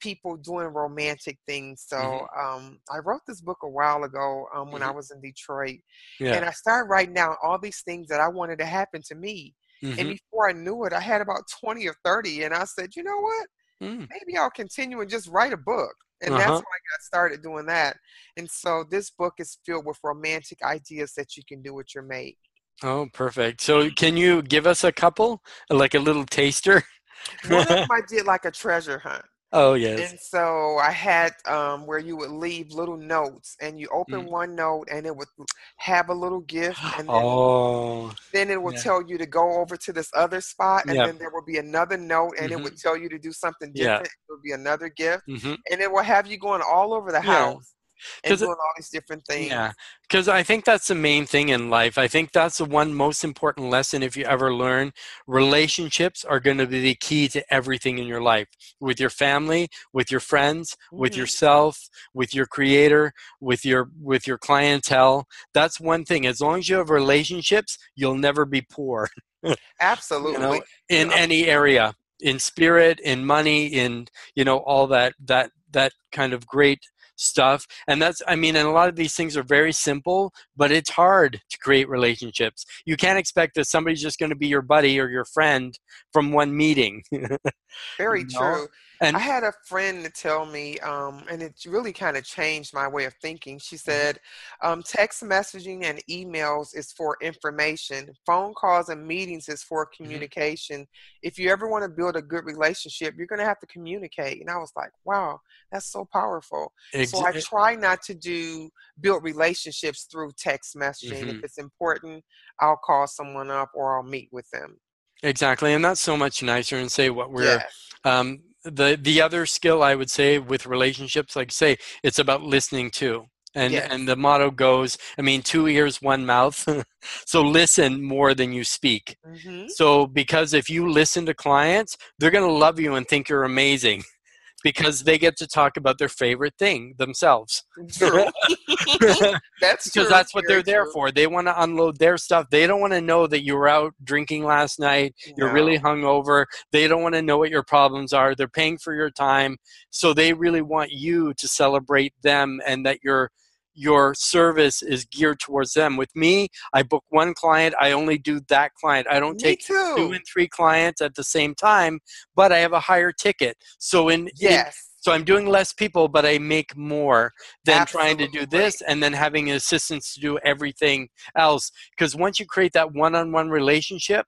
people doing romantic things. So Mm-hmm. um, I wrote this book a while ago um, when I Mhm. was in Detroit, Yeah. and I started writing down all these things that I wanted to happen to me. And Mhm. before I knew it, I had about 20 or 30, and I said, you know what? Mm. maybe I'll continue and just write a book. And that's how Uh-huh. I got started doing that. And so this book is filled with romantic ideas that you can do with your mate. Oh, perfect. So can you give us a couple, like a little taster? One of them I did like a treasure hunt. Oh yes. And so I had um, where you would leave little notes and you open Mm. one note and it would have a little gift and then, Oh, then it will yeah. tell you to go over to this other spot and Yep. then there will be another note and it Mhm. would tell you to do something different. Yeah. It would be another gift hmm and it will have you going all over the Yeah. house and doing all these different things. yeah. Because I think that's the main thing in life. I think that's the one most important lesson if you ever learn. Relationships are going to be the key to everything in your life, with your family, with your friends, with Mhm. yourself, with your creator, with your with your clientele. That's one thing. As long as you have relationships, you'll never be poor. Absolutely. you know in know- any area in spirit in money in you know all that that that kind of great stuff and that's i mean and a lot of these things are very simple but it's hard to create relationships you can't expect that somebody's just going to be your buddy or your friend from one meeting Very you know? true. And I had a friend to tell me, um, and it really kind of changed my way of thinking. She Mm-hmm. said, um, text messaging and emails is for information, phone calls and meetings is for Mm-hmm. communication. If you ever want to build a good relationship, you're going to have to communicate. And I was like, wow, that's so powerful. ex- So I try not to do build relationships through text messaging. Mhm. If it's important, I'll call someone up or I'll meet with them. exactly and that's so much nicer and say what we're Yes. um, the the other skill I would say with relationships, like say, it's about listening too. And Yes. and the motto goes, I mean, two ears, one mouth. so listen more than you speak. hmm So because if you listen to clients, they're gonna love you and think you're amazing. Because they get to talk about their favorite thing themselves. True. That's because that's what they're there true. for. They want to unload their stuff. They don't want to know that you were out drinking last night. You're really No. hungover. They don't want to know what your problems are. They're paying for your time, so they really want you to celebrate them and that you're your service is geared towards them. With me, I book one client, I only do that client. I don't Me take too. two and three clients at the same time, but I have a higher ticket. So in, in yes. so I'm doing less people, but I make more than trying to do this and then having assistants to do everything else. Because once you create that one-on-one relationship,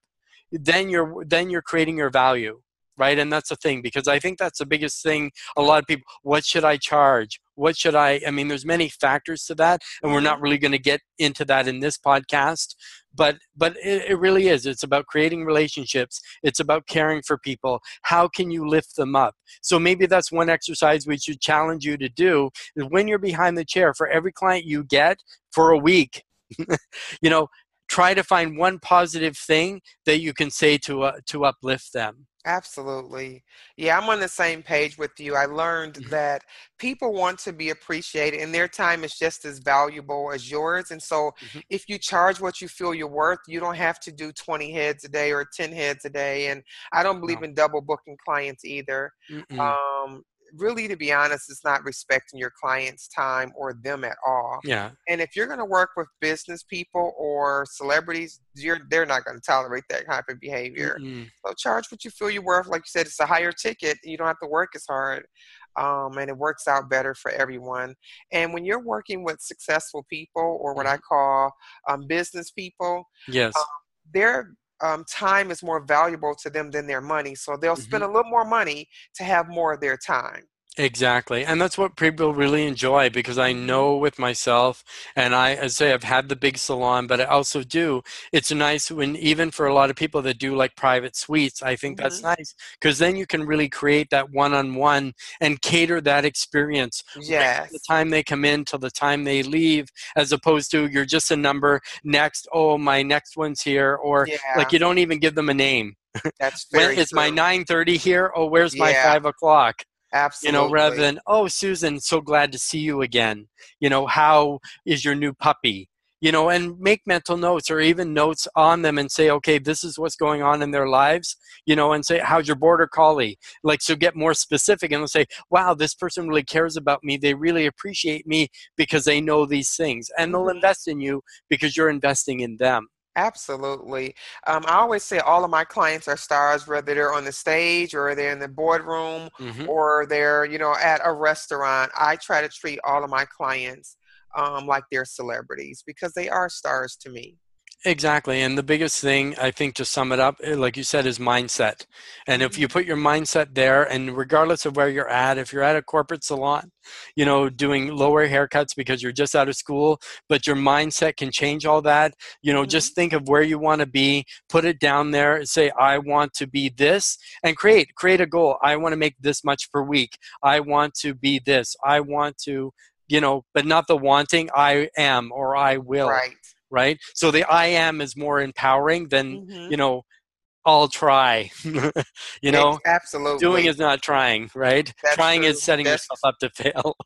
then you're then you're creating your value, right? And that's the thing because I think that's the biggest thing. A lot of people, what should I charge? What should I? I mean, there's many factors to that, and we're not really going to get into that in this podcast. But but it, it really is. It's about creating relationships. It's about caring for people. How can you lift them up? So maybe that's one exercise we should challenge you to do is when you're behind the chair for every client you get for a week, you know, try to find one positive thing that you can say to uh, to uplift them. Absolutely. Yeah, I'm on the same page with you. I learned Mhm. that people want to be appreciated and their time is just as valuable as yours. And so Mhm. if you charge what you feel you're worth, you don't have to do 20 heads a day or 10 heads a day. And I don't believe No. in double booking clients either. Um, really, to be honest, it's not respecting your client's time or them at all. yeah, And if you're going to work with business people or celebrities, you're they're not going to tolerate that type of behavior. Mm-mm. So charge what you feel you're worth. Like you said, it's a higher ticket. You don't have to work as hard. Um, and it works out better for everyone. And when you're working with successful people or what I call um, business people, yes, their um, time is more valuable to them than their money. So they'll spend a little more money to have more of their time. Exactly. And that's what people really enjoy because I know with myself, and I, I say, I've had the big salon, but I also do. It's nice when, even for a lot of people that do like private suites, I think that's mm-hmm. nice because then you can really create that one on one and cater that experience Yes. the time they come in till the time they leave, as opposed to you're just a number next, oh, my next one's here, or Yeah. like you don't even give them a name. that's When very is my true. 9.30 here? Oh, where's my Yeah. 5 o'clock? Absolutely. you know rather than oh susan so glad to see you again. You know how is your new puppy? You know and make mental notes or even notes on them and say okay this is what's going on in their lives you know and say how's your border collie? Like so get more specific and they'll say wow this person really cares about me. They really appreciate me because they know these things and they'll Mhm. invest in you because you're investing in them Absolutely. Um, I always say all of my clients are stars, whether they're on the stage or they're in the boardroom Mhm. or they're, you know, at a restaurant. I try to treat all of my clients um, like they're celebrities because they are stars to me. Exactly. And the biggest thing, I think, to sum it up, eh, like you said, is mindset. And if you put your mindset there, and regardless of where you're at, if you're at a corporate salon, you know, doing lower haircuts because you're just out of school, but your mindset can change all that, you know, just think of where you want to be, put it down there, and say, I want to be this, and create, create a goal. I want to make this much per week. I want to be this. I want to, you know, but not the wanting, I am or I will Right. Right? So the I am is more empowering than Mhm. you know, I'll try. you know, Ex- absolutely. doing is not trying, right? That's trying true. is setting That's- yourself up to fail.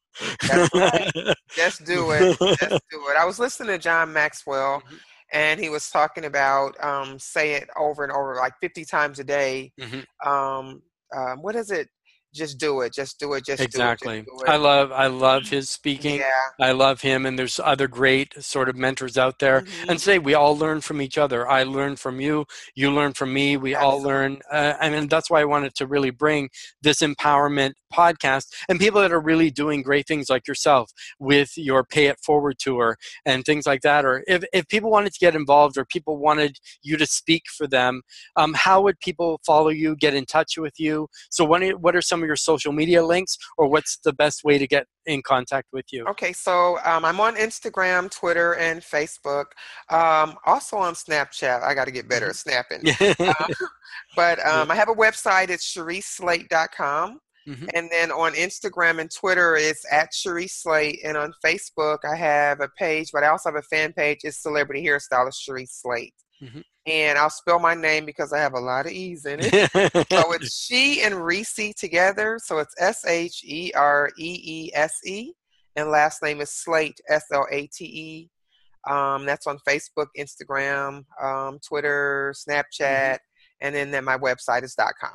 That's right. Just do it. Just do it. I was listening to John Maxwell, Mhm. and he was talking about um, say it over and over, like 50 times a day. Mhm. Um, um, what is it? Just do it. Just do it. Just Exactly. do it. Just do I love I love his speaking. Yeah. I love him and there's other great sort of mentors out there. Mhm. And say we all learn from each other. I learn from you, you learn from me, we all learn uh, I mean that's why I wanted to really bring this empowerment podcast and people that are really doing great things like yourself with your pay it forward tour and things like that or if, if people wanted to get involved or people wanted you to speak for them um, how would people follow you get in touch with you so what are, what are some of your social media links or what's the best way to get in contact with you Okay, so um, I'm on Instagram, Twitter, and Facebook. Um, also on Snapchat. I got to get better at snapping. Um, but um, I have a website. It's CheriseSlate.com. Mhm. And then on Instagram and Twitter, it's at Cherise Slate. And on Facebook, I have a page, but I also have a fan page. It's Celebrity Hairstylist Cherise Slate. Mhm. And I'll spell my name because I have a lot of E's in it. so it's she and Reese together. So it's S H E R E E S E. And last name is Slate, S L A T E. Um, that's on Facebook, Instagram, um, Twitter, Snapchat. And then, then my website is .com.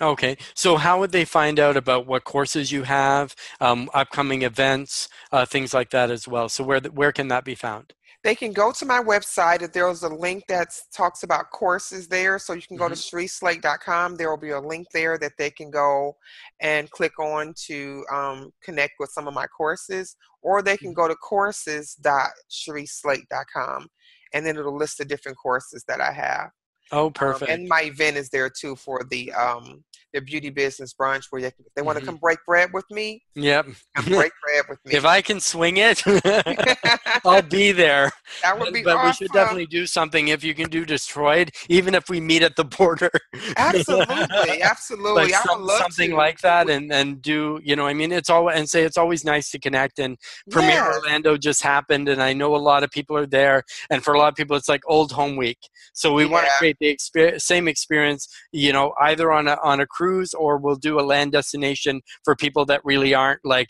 Okay, so how would they find out about what courses you have, um, upcoming events, uh, things like that as well? So where where can that be found? They can go to my website. If there's a link that talks about courses there, so you can go to Mhm. CheriseSlate.com. There will be a link there that they can go and click on to um, connect with some of my courses, or they can go to courses.CheriseSlate.com, and then it'll list the different courses that I have. Oh, Um, perfect. and my event is there too for the um, the beauty business brunch where they, they want to Mhm. come break bread with me, Yep. come break bread with me. if I can swing it, I'll be there. that would be but awesome. we should definitely do something if you can do Detroit, even if we meet at the border. Absolutely, absolutely. I some- would love something to. like that and and do you know i mean it's all and say it's always nice to connect and premiere Yes. orlando just happened and i know a lot of people are there and for a lot of people it's like old home week so we want to Yeah. create the same experience you know either on a on a cruise or we'll do a land destination for people that really aren't like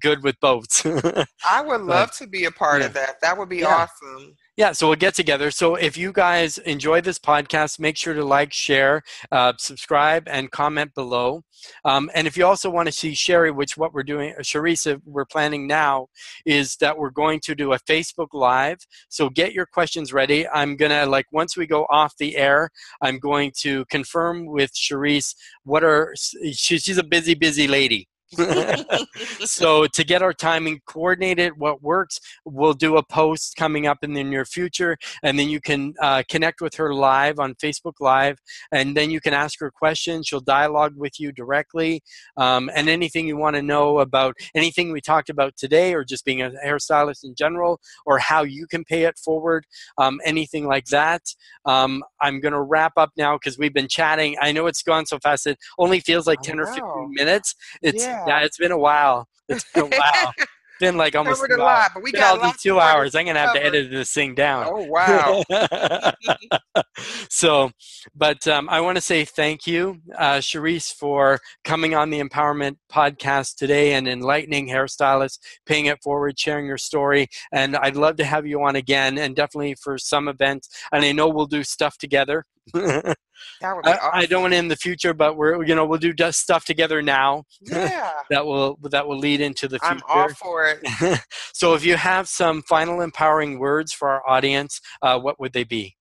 good with boats I would love to be a part of that. That would be Yeah. awesome. Yeah, so we'll get together. So if you guys enjoy this podcast, make sure to like, share, uh, subscribe, and comment below. Um, and if you also want to see Sherry, which what we're doing, uh, Cherise, we're planning now is that we're going to do a Facebook Live. So get your questions ready. I'm gonna like once we go off the air, I'm going to confirm with Cherise what are she, she's a busy, busy lady. so to get our timing coordinated what works we'll do a post coming up in the near future and then you can uh, connect with her live on facebook live and then you can ask her questions. She'll dialogue with you directly um, and anything you want to know about anything we talked about today or just being a hairstylist in general or how you can pay it forward um, anything like that um, i'm going to wrap up now because we've been chatting. I know it's gone so fast it only feels like I 10 or 15 minutes. It's Yeah. Yeah, it's been a while. It's been a while. It's been like almost Covered a two lot, hours. but we Been got all these two hours. I'm gonna have to edit this thing down. Oh wow! so, but um, I want to say thank you, uh, Cherise, for coming on the Empowerment Podcast today and enlightening hairstylists, paying it forward, sharing your story. And I'd love to have you on again, and definitely for some events. And I know we'll do stuff together. I, That would be awesome. I don't want in the future, but we're you know we'll do just stuff together now Yeah, that will that will lead into the future. I'm all for it. so if you have some final empowering words for our audience, uh, what would they be?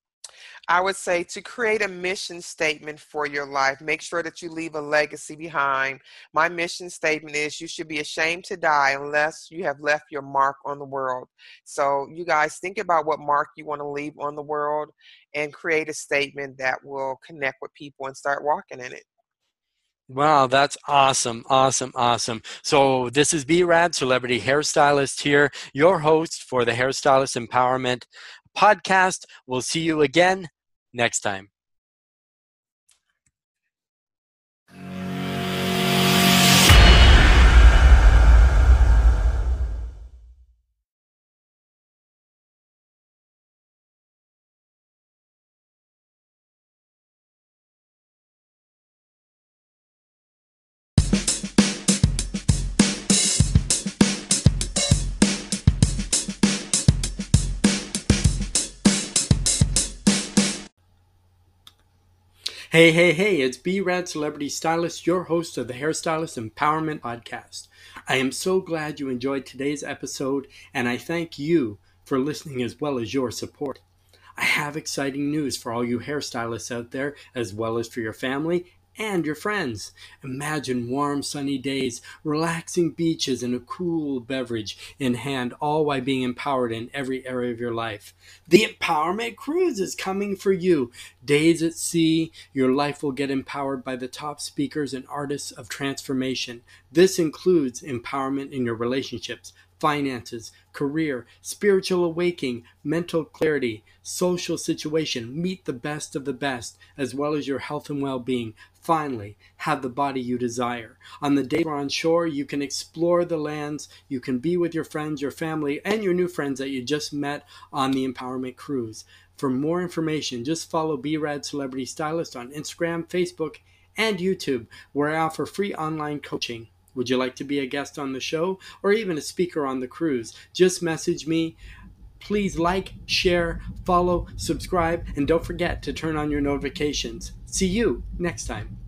I would say to create a mission statement for your life, make sure that you leave a legacy behind. My mission statement is you should be ashamed to die unless you have left your mark on the world. So, you guys think about what mark you want to leave on the world and create a statement that will connect with people and start walking in it. Wow, that's awesome, awesome, awesome. So this is B Rad, celebrity hairstylist here, your host for the Hairstylist Empowerment podcast. We'll see you again next time. Hey, hey, hey, it's B Rad Celebrity Stylist, your host of the Hairstylist Empowerment Podcast. I am so glad you enjoyed today's episode, and I thank you for listening as well as your support. I have exciting news for all you hairstylists out there, as well as for your family and your friends. Imagine warm, sunny days, relaxing beaches, and a cool beverage in hand, all while being empowered in every area of your life. The Empowerment Cruise is coming for you. Days at sea, your life will get empowered by the top speakers and artists of transformation. This includes empowerment in your relationships, finances, career, spiritual awakening, mental clarity, social situation, meet the best of the best, as well as your health and well being. Finally, have the body you desire. On the day we're on shore, you can explore the lands, you can be with your friends, your family, and your new friends that you just met on the Empowerment Cruise. For more information, just follow B-Rad Celebrity Stylist on Instagram, Facebook, and YouTube, where I offer free online coaching. Would you like to be a guest on the show or even a speaker on the cruise? Just message me. Please like, share, follow, subscribe, and don't forget to turn on your notifications. See you next time.